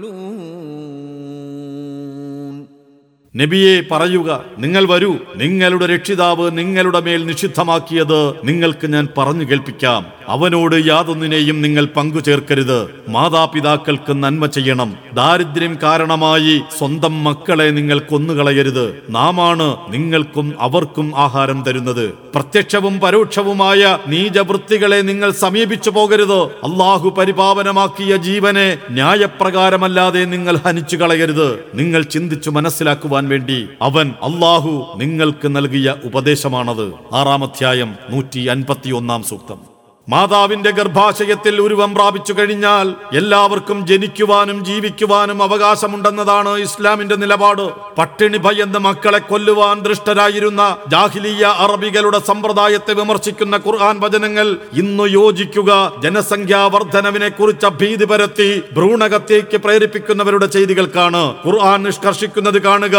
നബിയെ പറയുക നിങ്ങൾ വരൂ. നിങ്ങളുടെ രക്ഷിതാവ് നിങ്ങളുടെ മേൽ നിഷിദ്ധമാക്കിയത് നിങ്ങൾക്ക് ഞാൻ പറഞ്ഞു കേൾപ്പിക്കാം. അവനോട് യാതൊന്നിനെയും നിങ്ങൾ പങ്കു ചേർക്കരുത് മാതാപിതാക്കൾക്ക് നന്മ ചെയ്യണം. ദാരിദ്ര്യം കാരണമായി സ്വന്തം മക്കളെ നിങ്ങൾ കൊന്നുകളയരുത്. നാമാണ് നിങ്ങൾക്കും അവർക്കും ആഹാരം തരുന്നത്. പ്രത്യക്ഷവും പരോക്ഷവുമായ നീചവൃത്തികളെ നിങ്ങൾ സമീപിച്ചു പോകരുത്. അള്ളാഹു പരിപാവനമാക്കിയ ജീവനെ ന്യായപ്രകാരമല്ലാതെ നിങ്ങൾ ഹനിച്ചു കളയരുത് നിങ്ങൾ ചിന്തിച്ചു മനസ്സിലാക്കുവാൻ വേണ്ടി അവൻ അള്ളാഹു നിങ്ങൾക്ക് നൽകിയ ഉപദേശമാണത്. ആറാമധ്യായം നൂറ്റി അൻപത്തി ഒന്നാം സൂക്തം. മാതാവിന്റെ ഗർഭാശയത്തിൽ ഉരുവം പ്രാപിച്ചു കഴിഞ്ഞാൽ എല്ലാവർക്കും ജനിക്കുവാനും ജീവിക്കുവാനും അവകാശമുണ്ടെന്നതാണ് ഇസ്ലാമിന്റെ നിലപാട്. പട്ടിണി ഭയന്ന് മക്കളെ കൊല്ലുവാൻ ദൃഷ്ടരായിരുന്ന ജാഹിലിയ അറബികളുടെ സമ്പ്രദായത്തെ വിമർശിക്കുന്ന ഖുർആൻ വചനങ്ങൾ ഇന്ന് യോജിക്കുക ജനസംഖ്യാ വർധനവിനെ കുറിച്ച് ഭീതി പരത്തി ഭ്രൂണകത്തേക്ക് പ്രേരിപ്പിക്കുന്നവരുടെ ചെയ്തികൾക്കാണ്. ഖുർആൻ നിഷ്കർഷിക്കുന്നത് കാണുക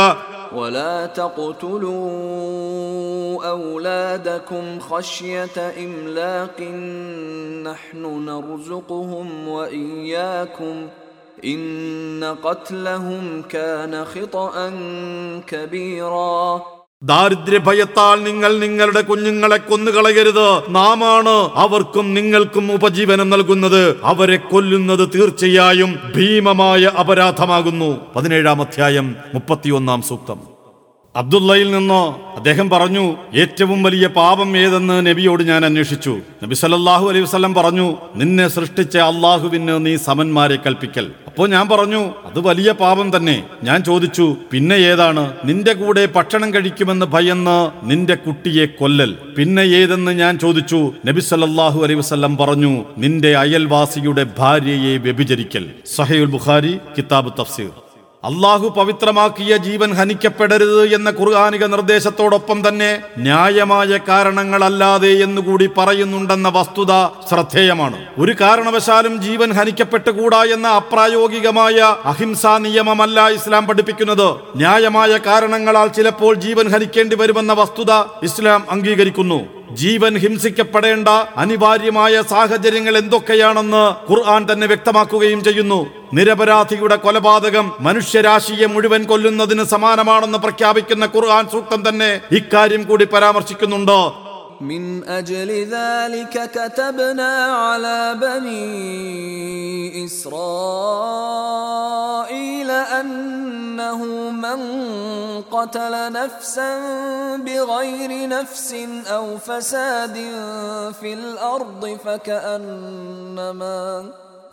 ولا تقتلوا أولادكم خشية إملاق نحن نرزقهم وإياكم إن قتلهم كان خطأ كبيرا ദാരിദ്ര്യഭയത്താൽ നിങ്ങൾ നിങ്ങളുടെ കുഞ്ഞുങ്ങളെ കൊന്നുകളയരുത്. നാമാണ് അവർക്കും നിങ്ങൾക്കും ഉപജീവനം നൽകുന്നത്. അവരെ കൊല്ലുന്നത് തീർച്ചയായും ഭീമമായ അപരാധമാകുന്നു. പതിനേഴാം അധ്യായം മുപ്പത്തിയൊന്നാം സൂക്തം. അബ്ദുള്ളയിൽ നിന്നോ അദ്ദേഹം പറഞ്ഞു ഏറ്റവും വലിയ പാപം ഏതെന്ന് നബിയോട് ഞാൻ അന്വേഷിച്ചു. നബി സല്ലാഹു അലൈഹി വസ്ലം പറഞ്ഞു നിന്നെ സൃഷ്ടിച്ച അള്ളാഹുവിന് നീ സമന്മാരെ കൽപ്പിക്കൽ. അപ്പോൾ ഞാൻ പറഞ്ഞു അത് വലിയ പാപം തന്നെ. ഞാൻ ചോദിച്ചു പിന്നെ ഏതാണ്? നിന്റെ കൂടെ ഭക്ഷണം കഴിക്കുമെന്ന് ഭയന്ന് നിന്റെ കുട്ടിയെ കൊല്ലൽ. പിന്നെ ഏതെന്ന്? ഞാൻ ചോദിച്ചു. നബി സല്ലാഹു അലൈഹി വസല്ലം പറഞ്ഞു നിന്റെ അയൽവാസിയുടെ ഭാര്യയെ വ്യഭിചരിക്കൽ. സഹയുൽ ബുഖാരി കിതാബ് തഫ്സീർ. അള്ളാഹു പവിത്രമാക്കിയ ജീവൻ ഹനിക്കപ്പെടരുത് എന്ന ഖുർആാനിക നിർദ്ദേശത്തോടൊപ്പം തന്നെ ന്യായമായ കാരണങ്ങളല്ലാതെ എന്നുകൂടി പറയുന്നുണ്ടെന്ന വസ്തുത ശ്രദ്ധേയമാണ്. ഒരു കാരണവശാലും ജീവൻ ഹനിക്കപ്പെട്ടുകൂടാ എന്ന അപ്രായോഗികമായ അഹിംസാ നിയമമല്ല ഇസ്ലാം പഠിപ്പിക്കുന്നത്. ന്യായമായ കാരണങ്ങളാൽ ചിലപ്പോൾ ജീവൻ ഹനിക്കേണ്ടി വരുമെന്ന വസ്തുത ഇസ്ലാം അംഗീകരിക്കുന്നു. ജീവൻ ഹിംസിക്കപ്പെടേണ്ട അനിവാര്യമായ സാഹചര്യങ്ങൾ എന്തൊക്കെയാണെന്ന് ഖുർആൻ തന്നെ വ്യക്തമാക്കുകയും ചെയ്യുന്നു. നിരപരാധിയുടെ കൊലപാതകം മനുഷ്യരാശിയെ മുഴുവൻ കൊല്ലുന്നതിന് സമാനമാണെന്ന് പ്രഖ്യാപിക്കുന്ന ഖുർആൻ സൂക്തം തന്നെ ഇക്കാര്യം കൂടി പരാമർശിക്കുന്നുണ്ട് من أجل ذلك كتبنا على بني إسرائيل أنه من قتل نفسا بغير نفس أو فساد في الأرض فكأنما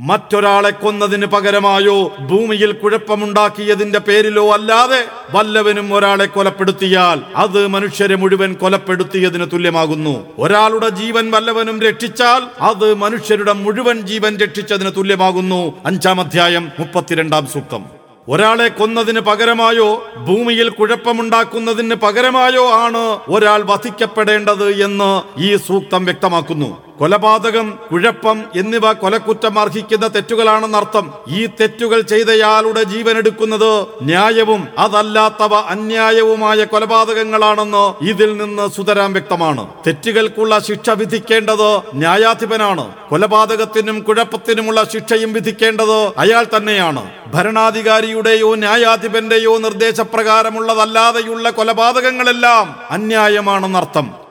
മറ്റൊരാളെ കൊന്നതിന് പകരമായോ ഭൂമിയിൽ കുഴപ്പമുണ്ടാക്കിയതിന്റെ പേരിലോ അല്ലാതെ വല്ലവനും ഒരാളെ കൊലപ്പെടുത്തിയാൽ അത് മനുഷ്യരെ മുഴുവൻ കൊലപ്പെടുത്തിയതിന് തുല്യമാകുന്നു. ഒരാളുടെ ജീവൻ വല്ലവനും രക്ഷിച്ചാൽ അത് മനുഷ്യരുടെ മുഴുവൻ ജീവൻ രക്ഷിച്ചതിന് തുല്യമാകുന്നു. അഞ്ചാം അധ്യായം മുപ്പത്തിരണ്ടാം സൂക്തം. ഒരാളെ കൊന്നതിന് പകരമായോ ഭൂമിയിൽ കുഴപ്പമുണ്ടാക്കുന്നതിന് പകരമായോ ആണ് ഒരാൾ വധിക്കപ്പെടേണ്ടത് എന്ന് ഈ സൂക്തം വ്യക്തമാക്കുന്നു. കൊലപാതകം കുഴപ്പം എന്നിവ കൊലക്കുറ്റം അർഹിക്കുന്ന തെറ്റുകളാണെന്നർത്ഥം. ഈ തെറ്റുകൾ ചെയ്തയാളുടെ ജീവൻ എടുക്കുന്നത് ന്യായവും അതല്ലാത്തവ അന്യായവുമായ കൊലപാതകങ്ങളാണെന്ന് ഇതിൽ നിന്ന് സുതരാം വ്യക്തമാണ്. തെറ്റുകൾക്കുള്ള ശിക്ഷ വിധിക്കേണ്ടത് ന്യായാധിപനാണ്. കൊലപാതകത്തിനും കുഴപ്പത്തിനുമുള്ള ശിക്ഷയും വിധിക്കേണ്ടത് അയാൾ തന്നെയാണ്. ഭരണാധികാരിയുടെയോ ന്യായാധിപന്റെയോ നിർദ്ദേശപ്രകാരമുള്ളതല്ലാതെയുള്ള കൊലപാതകങ്ങളെല്ലാം അന്യായമാണെന്നർത്ഥം.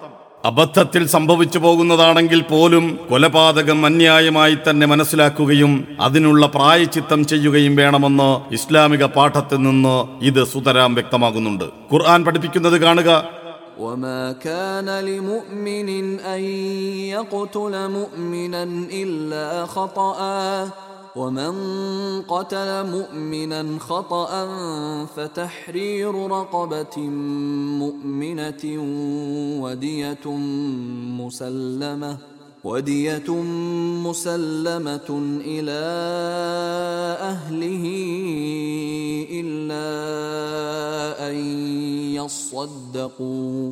അബദ്ധത്തിൽ സംഭവിച്ചു പോകുന്നതാണെങ്കിൽ പോലും കൊലപാതകം അന്യായമായി തന്നെ മനസ്സിലാക്കുകയും അതിനുള്ള പ്രായച്ചിത്തം ചെയ്യുകയും വേണമെന്ന് ഇസ്ലാമിക പാഠത്തിൽ നിന്ന് ഇത് സുതരാം വ്യക്തമാകുന്നുണ്ട് ഖുർആൻ പഠിപ്പിക്കുന്നത് കാണുക وما كان لمؤمن ان يقتل مؤمنا الا خطأ ومن قتل مؤمنا خطأ فتحرير رقبة مؤمنة ودية مسلمة ودية مسلمة إلى أهله إلا أن يصدقوا.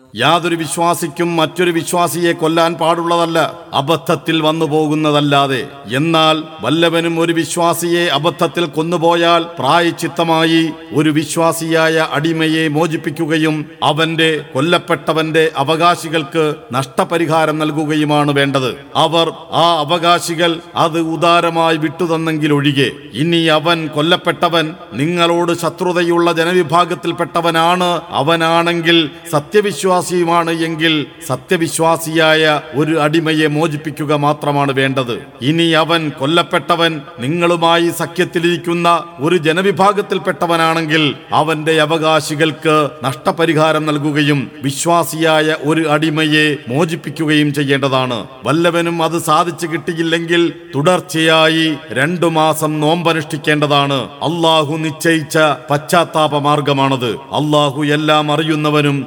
യാതൊരു വിശ്വാസിക്കും മറ്റൊരു വിശ്വാസിയെ കൊല്ലാൻ പാടുള്ളതല്ല അബദ്ധത്തിൽ വന്നു പോകുന്നതല്ലാതെ എന്നാൽ വല്ലവനും ഒരു വിശ്വാസിയെ അബദ്ധത്തിൽ കൊന്നുപോയാൽ പ്രായച്ചിത്തമായി ഒരു വിശ്വാസിയായ അടിമയെ മോചിപ്പിക്കുകയും അവന്റെ കൊല്ലപ്പെട്ടവന്റെ അവകാശികൾക്ക് നഷ്ടപരിഹാരം നൽകുകയുമാണ് വേണ്ടത്. അവർ ആ അവകാശികൾ അത് ഉദാരമായി വിട്ടുതന്നെങ്കിൽ ഒഴികെ ഇനി അവൻ കൊല്ലപ്പെട്ടവൻ നിങ്ങളോട് ശത്രുതയുള്ള ജനവിഭാഗത്തിൽപ്പെട്ടവനാണ്. അവനാണെങ്കിൽ സത്യവിശ്വാസിയുമാണ് എങ്കിൽ സത്യവിശ്വാസിയായ ഒരു അടിമയെ മോചിപ്പിക്കുക മാത്രമാണ് വേണ്ടത്. ഇനി അവൻ കൊല്ലപ്പെട്ടവൻ നിങ്ങളുമായി സഖ്യത്തിലിരിക്കുന്ന ഒരു ജനവിഭാഗത്തിൽപ്പെട്ടവനാണെങ്കിൽ അവന്റെ അവകാശികൾക്ക് നഷ്ടപരിഹാരം നൽകുകയും വിശ്വാസിയായ ഒരു അടിമയെ മോചിപ്പിക്കുകയും ചെയ്യേണ്ടതാണ്. വല്ലവനും അത് സാധിച്ചു കിട്ടിയില്ലെങ്കിൽ തുടർച്ചയായി രണ്ടു മാസം നോമ്പനുഷ്ഠിക്കേണ്ടതാണ്. അള്ളാഹു നിശ്ചയിച്ച പശ്ചാത്താപ മാർഗമാണത് അള്ളാഹു എല്ലാം അറിയുന്നവനും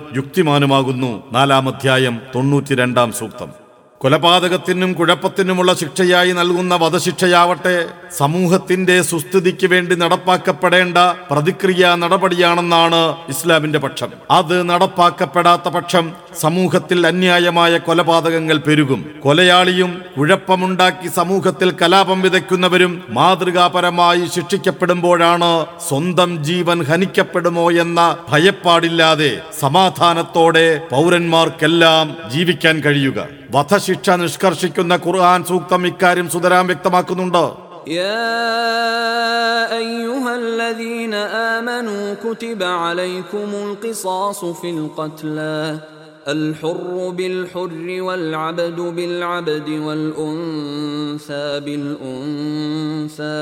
യുക്തിമാനുമാകുന്നു നാലാം അധ്യായം തൊണ്ണൂറ്റിരണ്ടാം സൂക്തം. കൊലപാതകത്തിനും കുഴപ്പത്തിനുമുള്ള ശിക്ഷയായി നൽകുന്ന വധശിക്ഷയാവട്ടെ സമൂഹത്തിന്റെ സുസ്ഥിതിക്ക് വേണ്ടി നടപ്പാക്കപ്പെടേണ്ട പ്രതിക്രിയ നടപടിയാണെന്നാണ് ഇസ്ലാമിന്റെ പക്ഷം. അത് നടപ്പാക്കപ്പെടാത്ത പക്ഷം സമൂഹത്തിൽ അന്യായമായ കൊലപാതകങ്ങൾ പെരുകും. കൊലയാളിയും കുഴപ്പമുണ്ടാക്കി സമൂഹത്തിൽ കലാപം വിതയ്ക്കുന്നവരും മാതൃകാപരമായി ശിക്ഷിക്കപ്പെടുമ്പോഴാണ് സ്വന്തം ജീവൻ ഹനിക്കപ്പെടുമോ എന്ന ഭയപ്പാടില്ലാതെ സമാധാനത്തോടെ പൗരന്മാർക്കെല്ലാം ജീവിക്കാൻ കഴിയുക. വധശിക്ഷ നിഷ്കർഷിക്കുന്ന ഖുർആൻ സൂക്തം ഇക്കാര്യം സുതരാം വ്യക്തമാക്കുന്നുണ്ട് يا ايها الذين امنوا كتب عليكم القصاص في القتلى الحر بالحر والعبد بالعبد والانثى بالانثى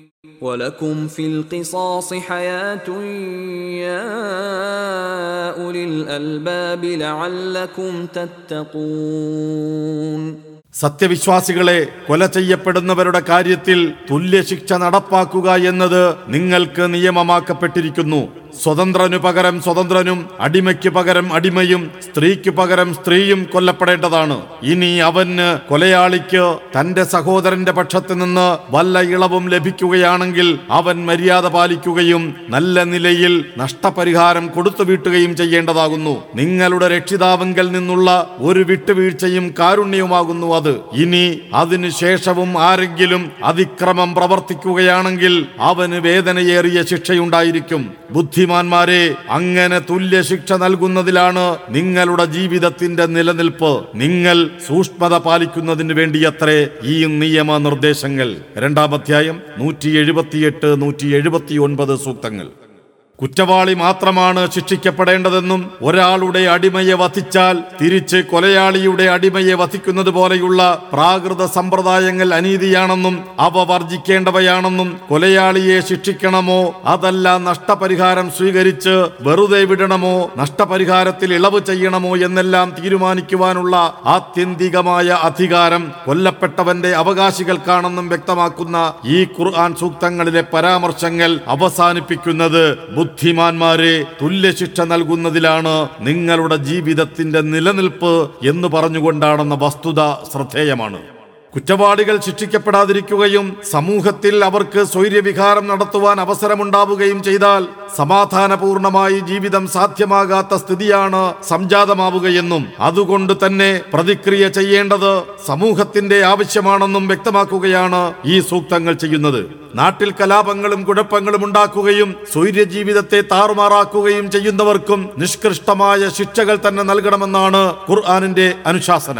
ولكم في القصاص حياة يا أولي الألباب لعلكم تتقون. സത്യവിശ്വാസികളെ കൊല ചെയ്യപ്പെടുന്നവരുടെ കാര്യത്തിൽ തുല്യ ശിക്ഷ നടപ്പാക്കുക എന്നത് നിങ്ങൾക്ക് നിയമമാക്കപ്പെട്ടിരിക്കുന്നു. സ്വതന്ത്രനു പകരം സ്വതന്ത്രനും അടിമയ്ക്ക് പകരം അടിമയും സ്ത്രീക്ക് പകരം സ്ത്രീയും കൊല്ലപ്പെടേണ്ടതാണ്. ഇനി അവന് കൊലയാളിക്ക് തന്റെ സഹോദരന്റെ പക്ഷത്ത് നിന്ന് വല്ല ഇളവും ലഭിക്കുകയാണെങ്കിൽ അവൻ മര്യാദ പാലിക്കുകയും നല്ല നിലയിൽ നഷ്ടപരിഹാരം കൊടുത്തു വീട്ടുകയും ചെയ്യേണ്ടതാകുന്നു. നിങ്ങളുടെ രക്ഷിതാവെങ്കിൽ നിന്നുള്ള ഒരു വിട്ടുവീഴ്ചയും കാരുണ്യവുമാകുന്നു അത്. ഇനി അതിനുശേഷവും ആരെങ്കിലും അതിക്രമം പ്രവർത്തിക്കുകയാണെങ്കിൽ അവന് വേദനയേറിയ ശിക്ഷയുണ്ടായിരിക്കും. ബുദ്ധിമാന്മാരെ അങ്ങനെ തുല്യ ശിക്ഷ നൽകുന്നതിലാണ് നിങ്ങളുടെ ജീവിതത്തിന്റെ നിലനിൽപ്പ്. നിങ്ങൾ സൂക്ഷ്മത പാലിക്കുന്നതിന് വേണ്ടിയത്രേ ഈ നിയമ നിർദ്ദേശങ്ങൾ രണ്ടാം അധ്യായം നൂറ്റി എഴുപത്തിയെട്ട് നൂറ്റി എഴുപത്തി ഒൻപത് സൂക്തങ്ങൾ. കുറ്റവാളി മാത്രമാണ് ശിക്ഷിക്കപ്പെടേണ്ടതെന്നും ഒരാളുടെ അടിമയെ വധിച്ചാൽ തിരിച്ച് കൊലയാളിയുടെ അടിമയെ വധിക്കുന്നത് പോലെയുള്ള പ്രാകൃത സമ്പ്രദായങ്ങൾ അനീതിയാണെന്നും അവ വർജിക്കേണ്ടവയാണെന്നും കൊലയാളിയെ ശിക്ഷിക്കണമോ അതല്ല നഷ്ടപരിഹാരം സ്വീകരിച്ച് വെറുതെ വിടണമോ നഷ്ടപരിഹാരത്തിൽ ഇളവ് ചെയ്യണമോ എന്നെല്ലാം തീരുമാനിക്കുവാനുള്ള ആത്യന്തികമായ അധികാരം കൊല്ലപ്പെട്ടവന്റെ അവകാശികൾക്കാണെന്നും വ്യക്തമാക്കുന്ന ഈ ഖുർആൻ സൂക്തങ്ങളിലെ പരാമർശങ്ങൾ അവസാനിപ്പിക്കുന്നത് ബുദ്ധിമാന്മാരെ തുല്യശിക്ഷ നൽകുന്നതിലാണ് നിങ്ങളുടെ ജീവിതത്തിന്റെ നിലനിൽപ്പ് എന്ന് പറഞ്ഞുകൊണ്ടാണെന്ന വസ്തുത ശ്രദ്ധേയമാണ്. കുറ്റവാളികൾ ശിക്ഷിക്കപ്പെടാതിരിക്കുകയും സമൂഹത്തിൽ അവർക്ക് സ്വൈര്യവിഹാരം നടത്തുവാൻ അവസരമുണ്ടാവുകയും ചെയ്താൽ സമാധാനപൂർണമായി ജീവിതം സാധ്യമാകാത്ത സ്ഥിതിയാണ് സംജാതമാവുകയെന്നും അതുകൊണ്ട് തന്നെ പ്രതിക്രിയ ചെയ്യേണ്ടത് സമൂഹത്തിന്റെ ആവശ്യമാണെന്നും വ്യക്തമാക്കുകയാണ് ഈ സൂക്തങ്ങൾ ചെയ്യുന്നത്. നാട്ടിൽ കലാപങ്ങളും കുഴപ്പങ്ങളും ഉണ്ടാക്കുകയും സ്വൈര്യജീവിതത്തെ താറുമാറാക്കുകയും ചെയ്യുന്നവർക്കും നിഷ്കൃഷ്ടമായ ശിക്ഷകൾ തന്നെ നൽകണമെന്നാണ് ഖുർആാനിന്റെ അനുശാസന.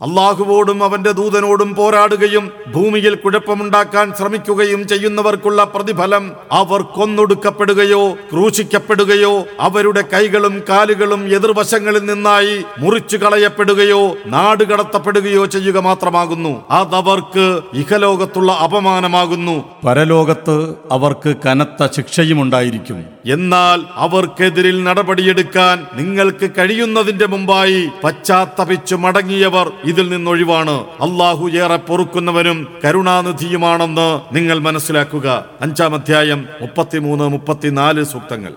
അള്ളാഹുവോടും അവന്റെ ദൂതനോടും പോരാടുകയും ഭൂമിയിൽ കുഴപ്പമുണ്ടാക്കാൻ ശ്രമിക്കുകയും ചെയ്യുന്നവർക്കുള്ള പ്രതിഫലം അവർ കൊന്നൊടുക്കപ്പെടുകയോ ക്രൂശിക്കപ്പെടുകയോ അവരുടെ കൈകളും കാലുകളും എതിർവശങ്ങളിൽ നിന്നായി മുറിച്ചു കളയപ്പെടുകയോ നാടുകടത്തപ്പെടുകയോ ചെയ്യുക മാത്രമാകുന്നു. അതവർക്ക് ഇഹലോകത്തുള്ള അപമാനമാകുന്നു. പരലോകത്ത് അവർക്ക് കനത്ത ശിക്ഷയും ഉണ്ടായിരിക്കും എന്നാൽ അവർക്കെതിരിൽ നടപടിയെടുക്കാൻ നിങ്ങൾക്ക് കഴിയുന്നതിന്റെ മുമ്പായി പശ്ചാത്തപിച്ചു മടങ്ങിയവർ ഇതിൽ നിന്നൊഴിവാണ് അള്ളാഹു ഏറെ പൊറുക്കുന്നവനും കരുണാനിധിയുമാണെന്ന് നിങ്ങൾ മനസ്സിലാക്കുക. അഞ്ചാം അധ്യായം മുപ്പത്തിമൂന്ന് മുപ്പത്തിനാല് സൂക്തങ്ങൾ.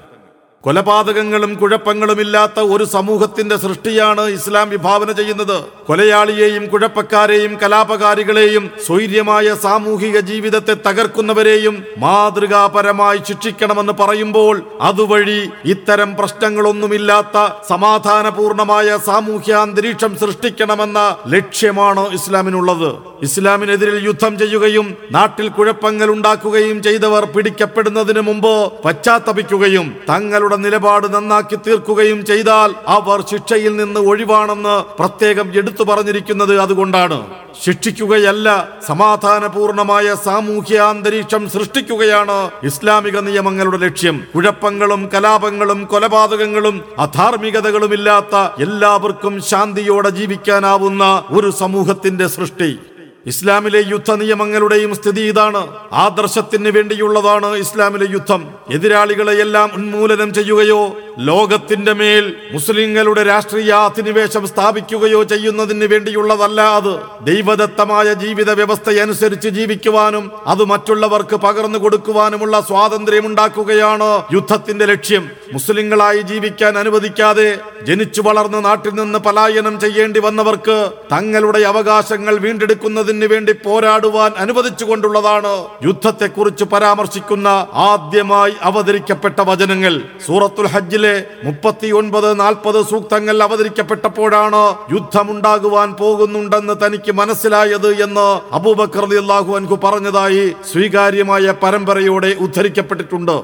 കൊലപാതകങ്ങളും കുഴപ്പങ്ങളുമില്ലാത്ത ഒരു സമൂഹത്തിന്റെ സൃഷ്ടിയാണ് ഇസ്ലാം വിഭാവന ചെയ്യുന്നത്. കൊലയാളിയെയും കുഴപ്പക്കാരെയും കലാപകാരികളെയും സ്വൈര്യമായ സാമൂഹിക ജീവിതത്തെ തകർക്കുന്നവരെയും മാതൃകാപരമായി ശിക്ഷിക്കണമെന്ന് പറയുമ്പോൾ അതുവഴി ഇത്തരം പ്രശ്നങ്ങളൊന്നുമില്ലാത്ത സമാധാനപൂർണമായ സാമൂഹ്യ അന്തരീക്ഷം സൃഷ്ടിക്കണമെന്ന ലക്ഷ്യമാണ് ഇസ്ലാമിനുള്ളത്. ഇസ്ലാമിനെതിരിൽ യുദ്ധം ചെയ്യുകയും നാട്ടിൽ കുഴപ്പങ്ങൾ ഉണ്ടാക്കുകയും ചെയ്തവർ പിടിക്കപ്പെടുന്നതിന് മുമ്പ് പശ്ചാത്തപിക്കുകയും തങ്ങളുടെ നിലപാട് നന്നാക്കി തീർക്കുകയും ചെയ്താൽ അവർ ശിക്ഷയിൽ നിന്ന് ഒഴിവാണെന്ന് പ്രത്യേകം എടുത്തു പറഞ്ഞിരിക്കുന്നത് അതുകൊണ്ടാണ്. ശിക്ഷിക്കുകയല്ല സമാധാനപൂർണമായ സാമൂഹ്യ അന്തരീക്ഷം സൃഷ്ടിക്കുകയാണ് ഇസ്ലാമിക നിയമങ്ങളുടെ ലക്ഷ്യം. കുഴപ്പങ്ങളും കലാപങ്ങളും കൊലപാതകങ്ങളും അധാർമികതകളും ഇല്ലാത്ത എല്ലാവർക്കും ശാന്തിയോടെ ജീവിക്കാനാവുന്ന ഒരു സമൂഹത്തിന്റെ സൃഷ്ടി. ഇസ്ലാമിലെ യുദ്ധ നിയമങ്ങളുടെയും സ്ഥിതി ഇതാണ്. ആദർശത്തിന് വേണ്ടിയുള്ളതാണ് ഇസ്ലാമിലെ യുദ്ധം. എതിരാളികളെയെല്ലാം ഉന്മൂലനം ചെയ്യുകയോ ലോകത്തിന്റെ മേൽ മുസ്ലിങ്ങളുടെ രാഷ്ട്രീയ അധിനിവേശം സ്ഥാപിക്കുകയോ ചെയ്യുന്നതിന് വേണ്ടിയുള്ളതല്ല അത്. ദൈവദത്തമായ ജീവിത വ്യവസ്ഥയനുസരിച്ച് ജീവിക്കുവാനും അത് മറ്റുള്ളവർക്ക് പകർന്നു കൊടുക്കുവാനുമുള്ള സ്വാതന്ത്ര്യം ഉണ്ടാക്കുകയാണ് യുദ്ധത്തിന്റെ ലക്ഷ്യം. മുസ്ലിങ്ങളായി ജീവിക്കാൻ അനുവദിക്കാതെ ജനിച്ചു വളർന്ന് നാട്ടിൽ നിന്ന് പലായനം ചെയ്യേണ്ടി വന്നവർക്ക് തങ്ങളുടെ അവകാശങ്ങൾ വീണ്ടെടുക്കുന്നതിന് വേണ്ടി പോരാടുവാൻ അനുവദിച്ചുകൊണ്ടുള്ളതാണ് യുദ്ധത്തെക്കുറിച്ച് പരാമർശിക്കുന്ന ആദ്യമായി അവതരിക്കപ്പെട്ട വചനങ്ങൾ. സൂറത്തുൽ ഹജ്ജിലെ മുപ്പത്തിയൊൻപത് നാൽപ്പത് സൂക്തങ്ങൾ അവതരിക്കപ്പെട്ടപ്പോഴാണ് യുദ്ധമുണ്ടാകുവാൻ പോകുന്നുണ്ടെന്ന് തനിക്ക് മനസ്സിലായത് എന്ന് അബൂബക്കർ അള്ളാഹു അൻഹു പറഞ്ഞതായി സ്വീകാര്യമായ പരമ്പരയോടെ ഉദ്ധരിക്കപ്പെട്ടിട്ടുണ്ട്.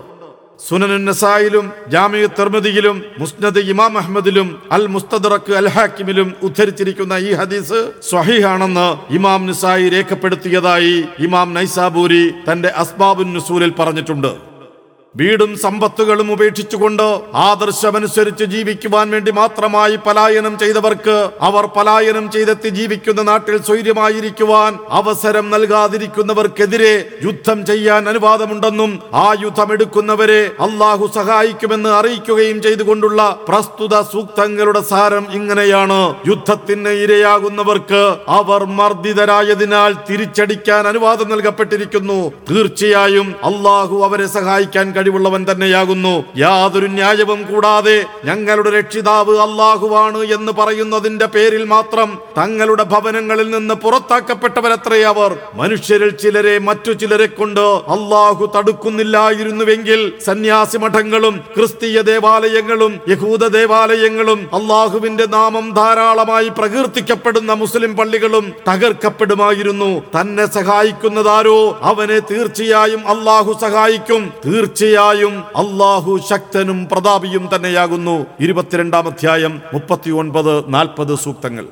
സുനനുസായിലും ജാമിയു തെർമതിയിലും മുസ്നദ് ഇമാം അഹമ്മദിലും അൽ മുസ്തദറക്ക് അൽ ഹാക്കിമിലും ഉദ്ധരിച്ചിരിക്കുന്ന ഈ ഹദീസ് സ്വഹീഹാണെന്ന് ഇമാം നിസായി രേഖപ്പെടുത്തിയതായി ഇമാം നൈസാബൂരി തന്റെ അസ്ബാബുൻ നുസൂലിൽ പറഞ്ഞിട്ടുണ്ട്. വീടും സമ്പത്തുകളും ഉപേക്ഷിച്ചുകൊണ്ട് ആദർശമനുസരിച്ച് ജീവിക്കുവാൻ വേണ്ടി മാത്രമായി പലായനം ചെയ്തവർക്ക് അവർ പലായനം ചെയ്തെത്തി ജീവിക്കുന്ന നാട്ടിൽ സ്വൈര്യമായിരിക്കുവാൻ അവസരം നൽകാതിരിക്കുന്നവർക്കെതിരെ യുദ്ധം ചെയ്യാൻ അനുവാദമുണ്ടെന്നും ആ യുദ്ധം എടുക്കുന്നവരെ അള്ളാഹു സഹായിക്കുമെന്ന് അറിയിക്കുകയും ചെയ്തുകൊണ്ടുള്ള പ്രസ്തുത സൂക്തങ്ങളുടെ സാരം ഇങ്ങനെയാണ്. യുദ്ധത്തിന് ഇരയാകുന്നവർക്ക് അവർ മർദ്ദിതരായതിനാൽ തിരിച്ചടിക്കാൻ അനുവാദം നൽകപ്പെട്ടിരിക്കുന്നു. തീർച്ചയായും അള്ളാഹു അവരെ സഹായിക്കാൻ കഴിവുള്ളവൻ തന്നെയാകുന്നു. യാതൊരു ന്യായവും കൂടാതെ ഞങ്ങളുടെ രക്ഷിതാവ് അള്ളാഹുവാണ് എന്ന് പറയുന്നതിന്റെ പേരിൽ മാത്രം തങ്ങളുടെ ഭവനങ്ങളിൽ നിന്ന് പുറത്താക്കപ്പെട്ടവരത്രേ അവർ. മനുഷ്യരിൽ ചിലരെ മറ്റു ചിലരെ കൊണ്ട് അള്ളാഹു തടുക്കുന്നില്ലായിരുന്നുവെങ്കിൽ സന്യാസി മഠങ്ങളും ക്രിസ്തീയ ദേവാലയങ്ങളും യഹൂദ ദേവാലയങ്ങളും അള്ളാഹുവിന്റെ നാമം ധാരാളമായി പ്രകീർത്തിക്കപ്പെടുന്ന മുസ്ലിം പള്ളികളും തകർക്കപ്പെടുമായിരുന്നു. തന്നെ സഹായിക്കുന്നതാരോ? അവനെ തീർച്ചയായും അള്ളാഹു സഹായിക്കും. തീർച്ചയായും അള്ളാഹു ശക്തനും പ്രതാപിയും തന്നെയാകുന്നു ഇരുപത്തിരണ്ടാം അധ്യായം മുപ്പത്തി ഒൻപത് നാൽപ്പത് സൂക്തങ്ങൾ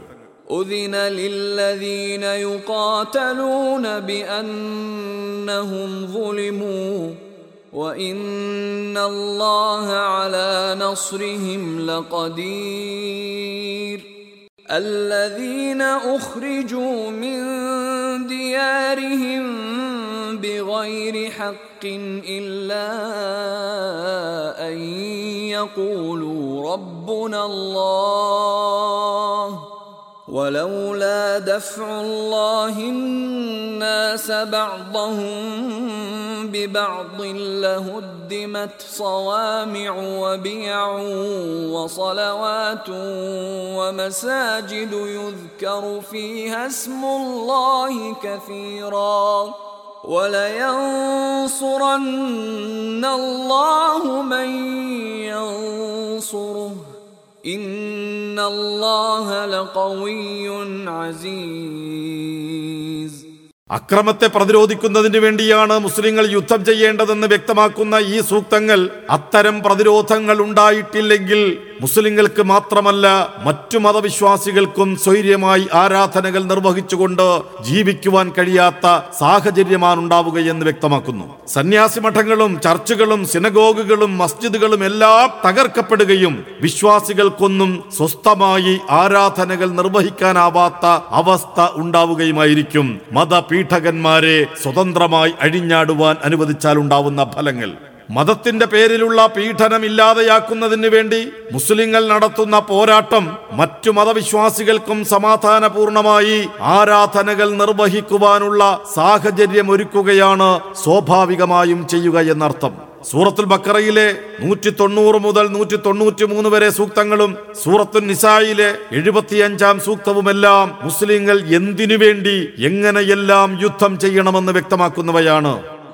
أذن للذين يقاتلون بأنهم ظلموا وإن الله على نصرهم لقدير الذين أخرجوا من ديارهم بغير حق إلا أن يقولوا ربنا الله ولولا دفع الله الناس بعضهم ببعض لهدمت صوامع وبيع وصلوات ومساجد يذكر فيها اسم الله كثيرا ولينصرن الله من ينصره إن الله لقوي عزيز അക്രമത്തെ പ്രതിരോധിക്കുന്നതിന് വേണ്ടിയാണ് മുസ്ലിങ്ങൾ യുദ്ധം ചെയ്യേണ്ടതെന്ന് വ്യക്തമാക്കുന്ന ഈ സൂക്തങ്ങൾ അത്തരം പ്രതിരോധങ്ങൾ ഉണ്ടായിട്ടില്ലെങ്കിൽ മുസ്ലിങ്ങൾക്ക് മാത്രമല്ല മറ്റു മതവിശ്വാസികൾക്കും സ്വൈര്യമായി ആരാധനകൾ നിർവഹിച്ചുകൊണ്ട് ജീവിക്കുവാൻ കഴിയാത്ത സാഹചര്യമാണ് ഉണ്ടാവുകയെന്ന് വ്യക്തമാക്കുന്നു. സന്യാസി മഠങ്ങളും ചർച്ചുകളും സിനഗോഗുകളും മസ്ജിദുകളും എല്ലാം തകർക്കപ്പെടുകയും വിശ്വാസികൾക്കൊന്നും സ്വസ്ഥമായി ആരാധനകൾ നിർവഹിക്കാനാവാത്ത അവസ്ഥ ഉണ്ടാവുകയുമായിരിക്കും. മതപീഠകന്മാരെ സ്വതന്ത്രമായി അഴിഞ്ഞാടുവാൻ അനുവദിച്ചാൽ ഉണ്ടാവുന്ന ഫലങ്ങൾ. മതത്തിന്റെ പേരിലുള്ള പീഡനം ഇല്ലാതെയാക്കുന്നതിന് വേണ്ടി മുസ്ലിങ്ങൾ നടത്തുന്ന പോരാട്ടം മറ്റു മതവിശ്വാസികൾക്കും സമാധാനപൂർണമായി ആരാധനകൾ നിർവഹിക്കുവാനുള്ള സാഹചര്യം ഒരുക്കുകയാണ് സ്വാഭാവികമായും ചെയ്യുക എന്നർത്ഥം. സൂറത്തുൽ ബക്കറയിലെ നൂറ്റി തൊണ്ണൂറ് മുതൽ നൂറ്റി തൊണ്ണൂറ്റി മൂന്ന് വരെ സൂക്തങ്ങളും സൂറത്തുൽ നിസായിലെ എഴുപത്തിയഞ്ചാം സൂക്തവുമെല്ലാം മുസ്ലിങ്ങൾ എന്തിനു വേണ്ടി എങ്ങനെയെല്ലാം യുദ്ധം ചെയ്യണമെന്ന് വ്യക്തമാക്കുന്നവയാണ്.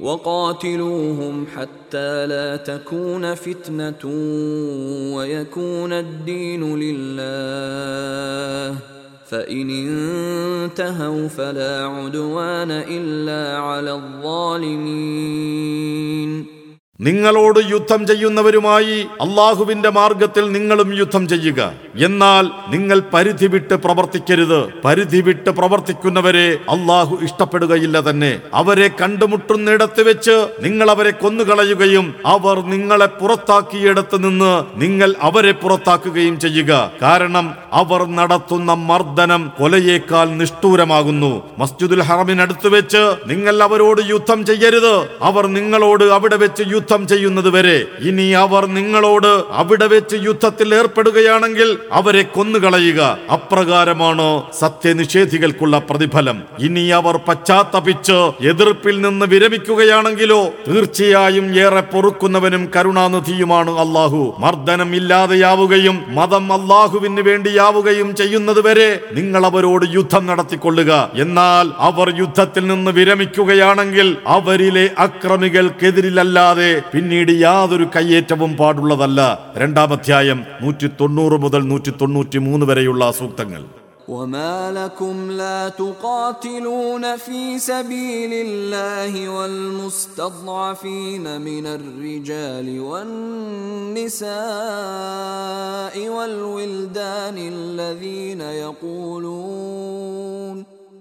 وقاتلوهم حتى لا تكون فتنة ويكون الدين لله. فإن انتهوا فلا عدوان إلا على الظالمين. നിങ്ങളോട് യുദ്ധം ചെയ്യുന്നവരുമായി അള്ളാഹുവിന്റെ മാർഗത്തിൽ നിങ്ങളും യുദ്ധം ചെയ്യുക. എന്നാൽ നിങ്ങൾ പരിധി വിട്ട് പ്രവർത്തിക്കരുത്. പരിധി വിട്ട് പ്രവർത്തിക്കുന്നവരെ അള്ളാഹു ഇഷ്ടപ്പെടുകയില്ല തന്നെ. അവരെ കണ്ടുമുട്ടുന്നിടത്ത് വെച്ച് നിങ്ങൾ അവരെ കൊന്നുകളയുകയും അവർ നിങ്ങളെ പുറത്താക്കിയിടത്ത് നിന്ന് നിങ്ങൾ അവരെ പുറത്താക്കുകയും ചെയ്യുക. കാരണം അവർ നടത്തുന്ന മർദ്ദനം കൊലയേക്കാൾ നിഷ്ഠൂരമാകുന്നു. മസ്ജിദുൽ ഹറമിനടുത്ത് വെച്ച് നിങ്ങൾ അവരോട് യുദ്ധം ചെയ്യരുത്. അവർ നിങ്ങളോട് അവിടെ വെച്ച് യുദ്ധം ചെയ്യുന്നത് വരെ ഇനി അവർ നിങ്ങളോട് അവിടെ വെച്ച് യുദ്ധത്തിൽ ഏർപ്പെടുകയാണെങ്കിൽ അവരെ കൊന്നുകളയുക. അപ്രകാരമാണ് സത്യനിഷേധികൾക്കുള്ള പ്രതിഫലം. ഇനി അവർ പശ്ചാത്തപിച്ച് എതിർപ്പിൽ നിന്ന് വിരമിക്കുകയാണെങ്കിലോ തീർച്ചയായും ഏറെ പൊറുക്കുന്നവനും കരുണാനിധിയുമാണ് അള്ളാഹു മർദ്ദനം ഇല്ലാതെയാവുകയും മതം അള്ളാഹുവിന് വേണ്ടിയാവുകയും ചെയ്യുന്നത് വരെ നിങ്ങൾ അവരോട് യുദ്ധം നടത്തിക്കൊള്ളുക. എന്നാൽ അവർ യുദ്ധത്തിൽ നിന്ന് വിരമിക്കുകയാണെങ്കിൽ അവരിലെ അക്രമികൾക്കെതിരിലല്ലാതെ പിന്നീട് യാതൊരു കയ്യേറ്റവും പാടുള്ളതല്ല രണ്ടാം അധ്യായം നൂറ്റി തൊണ്ണൂറ് മുതൽ നൂറ്റി തൊണ്ണൂറ്റി മൂന്ന് വരെയുള്ള സൂക്തങ്ങൾ وما لكم لا تقاتلون في سبيل الله والمستضعفين من الرجال والنساء والولدان الذين يقولون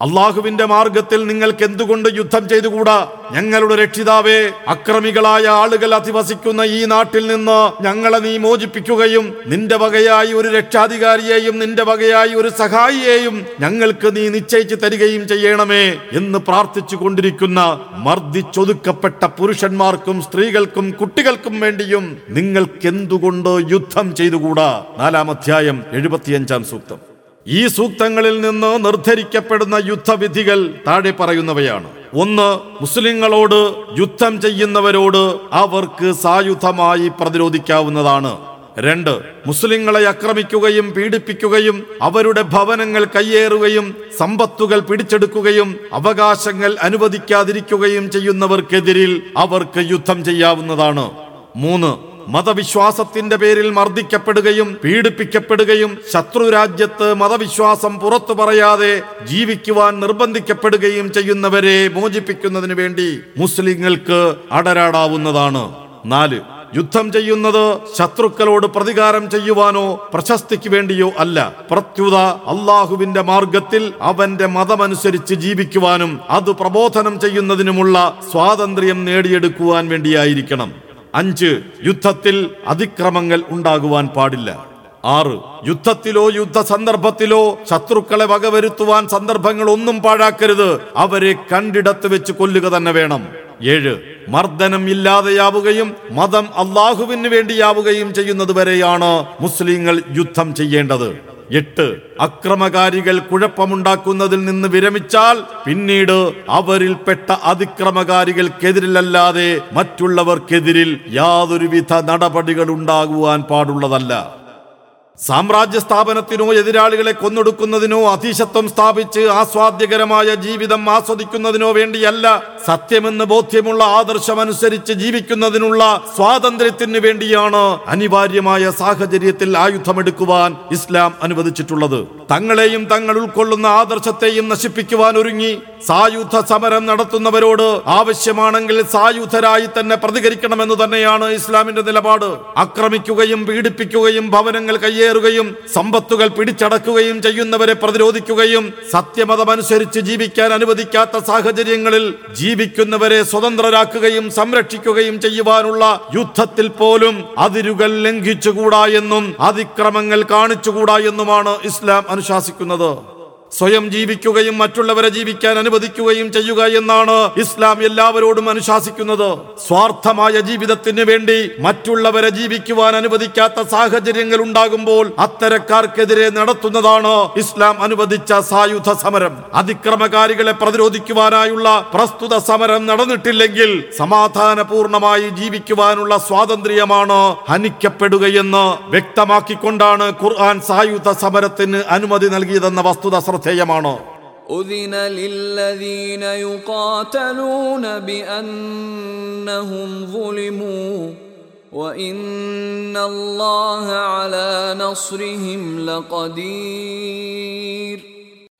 അള്ളാഹുവിന്റെ മാർഗത്തിൽ നിങ്ങൾക്ക് എന്തുകൊണ്ട് യുദ്ധം ചെയ്തുകൂടാ? ഞങ്ങളുടെ രക്ഷിതാവേ അക്രമികളായ ആളുകൾ അധിവസിക്കുന്ന ഈ നാട്ടിൽ നിന്ന് ഞങ്ങളെ നീ മോചിപ്പിക്കുകയും നിന്റെ വകയായി ഒരു രക്ഷാധികാരിയെയും നിന്റെ വകയായി ഒരു സഹായിയെയും ഞങ്ങൾക്ക് നീ നിശ്ചയിച്ചു തരികയും ചെയ്യണമേ എന്ന് പ്രാർത്ഥിച്ചു കൊണ്ടിരിക്കുന്ന മർദ്ദിച്ചൊതുക്കപ്പെട്ട പുരുഷന്മാർക്കും സ്ത്രീകൾക്കും കുട്ടികൾക്കും വേണ്ടിയും നിങ്ങൾക്ക് എന്തുകൊണ്ട് യുദ്ധം ചെയ്തുകൂടാ? നാലാം അധ്യായം എഴുപത്തിയഞ്ചാം സൂക്തം. ഈ സൂക്തങ്ങളിൽ നിന്ന് നിർദ്ധരിക്കപ്പെടുന്ന യുദ്ധവിധികൾ താഴെ പറയുന്നവയാണ്. ഒന്ന് മുസ്ലിങ്ങളോട് യുദ്ധം ചെയ്യുന്നവരോട് അവർക്ക് സായുധമായി പ്രതിരോധിക്കാവുന്നതാണ്. രണ്ട് മുസ്ലിങ്ങളെ ആക്രമിക്കുകയും പീഡിപ്പിക്കുകയും അവരുടെ ഭവനങ്ങൾ കയ്യേറുകയും സമ്പത്തുകൾ പിടിച്ചെടുക്കുകയും അവകാശങ്ങൾ അനുവദിക്കാതിരിക്കുകയും ചെയ്യുന്നവർക്കെതിരിൽ അവർക്ക് യുദ്ധം ചെയ്യാവുന്നതാണ്. മൂന്ന് മതവിശ്വാസത്തിന്റെ പേരിൽ മർദ്ദിക്കപ്പെടുകയും പീഡിപ്പിക്കപ്പെടുകയും ശത്രു രാജ്യത്ത് മതവിശ്വാസം പുറത്തു പറയാതെ ജീവിക്കുവാൻ നിർബന്ധിക്കപ്പെടുകയും ചെയ്യുന്നവരെ മോചിപ്പിക്കുന്നതിന് വേണ്ടി മുസ്ലിങ്ങൾക്ക് അടരാടാവുന്നതാണ്. നാല് യുദ്ധം ചെയ്യുന്നത് ശത്രുക്കളോട് പ്രതികാരം ചെയ്യുവാനോ പ്രശസ്തിക്ക് വേണ്ടിയോ അല്ല. പ്രത്യുത അള്ളാഹുവിന്റെ മാർഗത്തിൽ അവന്റെ മതമനുസരിച്ച് ജീവിക്കുവാനും അത് പ്രബോധനം ചെയ്യുന്നതിനുമുള്ള സ്വാതന്ത്ര്യം നേടിയെടുക്കുവാൻ വേണ്ടിയായിരിക്കണം. അഞ്ച് യുദ്ധത്തിൽ അതിക്രമങ്ങൾ ഉണ്ടാകുവാൻ പാടില്ല. ആറ് യുദ്ധത്തിലോ യുദ്ധ സന്ദർഭത്തിലോ ശത്രുക്കളെ വകവരുത്തുവാൻ സന്ദർഭങ്ങൾ ഒന്നും പാഴാക്കരുത്. അവരെ കണ്ടിടത്ത് വെച്ച് കൊല്ലുക തന്നെ വേണം. ഏഴ് മർദ്ദനം ഇല്ലാതെയാവുകയും മതം അള്ളാഹുവിന് വേണ്ടിയാവുകയും ചെയ്യുന്നത് വരെയാണ് മുസ്ലിങ്ങൾ യുദ്ധം ചെയ്യേണ്ടത്. എട്ട്. അക്രമകാരികൾ കുഴപ്പമുണ്ടാക്കുന്നതിൽ നിന്ന് വിരമിച്ചാൽ പിന്നീട് അവരിൽപ്പെട്ട അതിക്രമകാരികൾക്കെതിരിലല്ലാതെ മറ്റുള്ളവർക്കെതിരിൽ യാതൊരുവിധ നടപടികൾ ഉണ്ടാകുവാൻ പാടുള്ളതല്ല. സാമ്രാജ്യ സ്ഥാപനത്തിനോ എതിരാളികളെ കൊന്നൊടുക്കുന്നതിനോ അതിശത്വം സ്ഥാപിച്ച് ആസ്വാദ്യകരമായ ജീവിതം ആസ്വദിക്കുന്നതിനോ വേണ്ടിയല്ല സത്യമെന്ന് ബോധ്യമുള്ള ആദർശമനുസരിച്ച് ജീവിക്കുന്നതിനുള്ള സ്വാതന്ത്ര്യത്തിന് വേണ്ടിയാണ് അനിവാര്യമായ സാഹചര്യത്തിൽ ആയുധമെടുക്കുവാൻ ഇസ്ലാം അനുവദിച്ചിട്ടുള്ളത്. തങ്ങളെയും തങ്ങൾ ഉൾക്കൊള്ളുന്ന ആദർശത്തെയും നശിപ്പിക്കുവാൻ ഒരുങ്ങി സായുധ സമരം നടത്തുന്നവരോട് ആവശ്യമാണെങ്കിൽ സായുധരായി തന്നെ പ്രതികരിക്കണമെന്ന് തന്നെയാണ് ഇസ്ലാമിന്റെ നിലപാട്. ആക്രമിക്കുകയും പീഡിപ്പിക്കുകയും ഭവനങ്ങൾ കയ്യേറുകയും സമ്പത്തുകൾ പിടിച്ചടക്കുകയും ചെയ്യുന്നവരെ പ്രതിരോധിക്കുകയും സത്യമതമനുസരിച്ച് ജീവിക്കാൻ അനുവദിക്കാത്ത സാഹചര്യങ്ങളിൽ ജീവിക്കുന്നവരെ സ്വതന്ത്രരാക്കുകയും സംരക്ഷിക്കുകയും ചെയ്യുവാനുള്ള യുദ്ധത്തിൽ പോലും അതിരുകൾ ലംഘിച്ചുകൂടാ എന്നും അതിക്രമങ്ങൾ കാണിച്ചുകൂടാ എന്നുമാണ് ഇസ്ലാം അനുശാസിക്കുന്നത്. സ്വയം ജീവിക്കുകയും മറ്റുള്ളവരെ ജീവിക്കാൻ അനുവദിക്കുകയും ചെയ്യുക എന്നാണ് ഇസ്ലാം എല്ലാവരോടും അനുശാസിക്കുന്നത്. സ്വാർത്ഥമായ ജീവിതത്തിന് വേണ്ടി മറ്റുള്ളവരെ ജീവിക്കുവാൻ അനുവദിക്കാത്ത സാഹചര്യങ്ങൾ ഉണ്ടാകുമ്പോൾ അത്തരക്കാർക്കെതിരെ നടത്തുന്നതാണ് ഇസ്ലാം അനുവദിച്ച സായുധ സമരം. അതിക്രമകാരികളെ പ്രതിരോധിക്കുവാനായുള്ള പ്രസ്തുത സമരം നടന്നിട്ടില്ലെങ്കിൽ സമാധാനപൂർണമായി ജീവിക്കുവാനുള്ള സ്വാതന്ത്ര്യമാണ് ഹനിക്കപ്പെടുകയെന്ന് വ്യക്തമാക്കിക്കൊണ്ടാണ് ഖുർആൻ സായുധ സമരത്തിന് അനുമതി നൽകിയതെന്ന വസ്തുത ശ്രദ്ധേയമാണ് أذن للذين يقاتلون بأنهم ظلموا وإن الله على نصرهم لقدير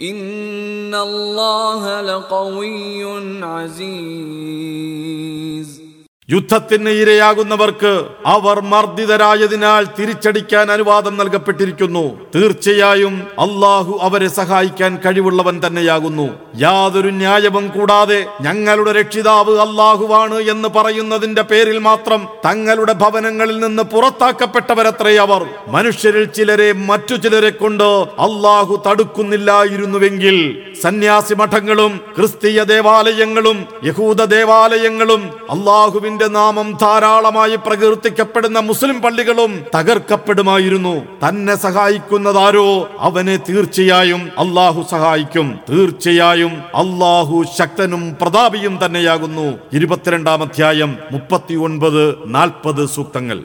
إن الله لقوي عزيز യുദ്ധത്തിന് ഇരയാകുന്നവർക്ക് അവർ മർദ്ദിതരായതിനാൽ തിരിച്ചടിക്കാൻ അനുവാദം നൽകപ്പെട്ടിരിക്കുന്നു. തീർച്ചയായും അള്ളാഹു അവരെ സഹായിക്കാൻ കഴിവുള്ളവൻ തന്നെയാകുന്നു. യാതൊരു ന്യായവും കൂടാതെ ഞങ്ങളുടെ രക്ഷിതാവ് അള്ളാഹുവാണ് എന്ന് പറയുന്നതിന്റെ പേരിൽ മാത്രം തങ്ങളുടെ ഭവനങ്ങളിൽ നിന്ന് പുറത്താക്കപ്പെട്ടവരത്രേ അവർ. മനുഷ്യരിൽ ചിലരെ മറ്റു ചിലരെ കൊണ്ട് അള്ളാഹു തടുക്കുന്നില്ലായിരുന്നുവെങ്കിൽ സന്യാസി മഠങ്ങളും ക്രിസ്തീയ ദേവാലയങ്ങളും യഹൂദ ദേവാലയങ്ങളും അള്ളാഹുവിന്റെ നാമം ധാരാളമായി പ്രകീർത്തിക്കപ്പെടുന്ന മുസ്ലിം പള്ളികളും തകർക്കപ്പെടുമായിരുന്നു. തന്നെ സഹായിക്കുന്നതാരോ അവനെ തീർച്ചയായും അള്ളാഹു സഹായിക്കും. തീർച്ചയായും അള്ളാഹു ശക്തനും പ്രതാപിയും തന്നെയാകുന്നു. ഇരുപത്തിരണ്ടാം അധ്യായം മുപ്പത്തി ഒൻപത് നാൽപ്പത് സൂക്തങ്ങൾ.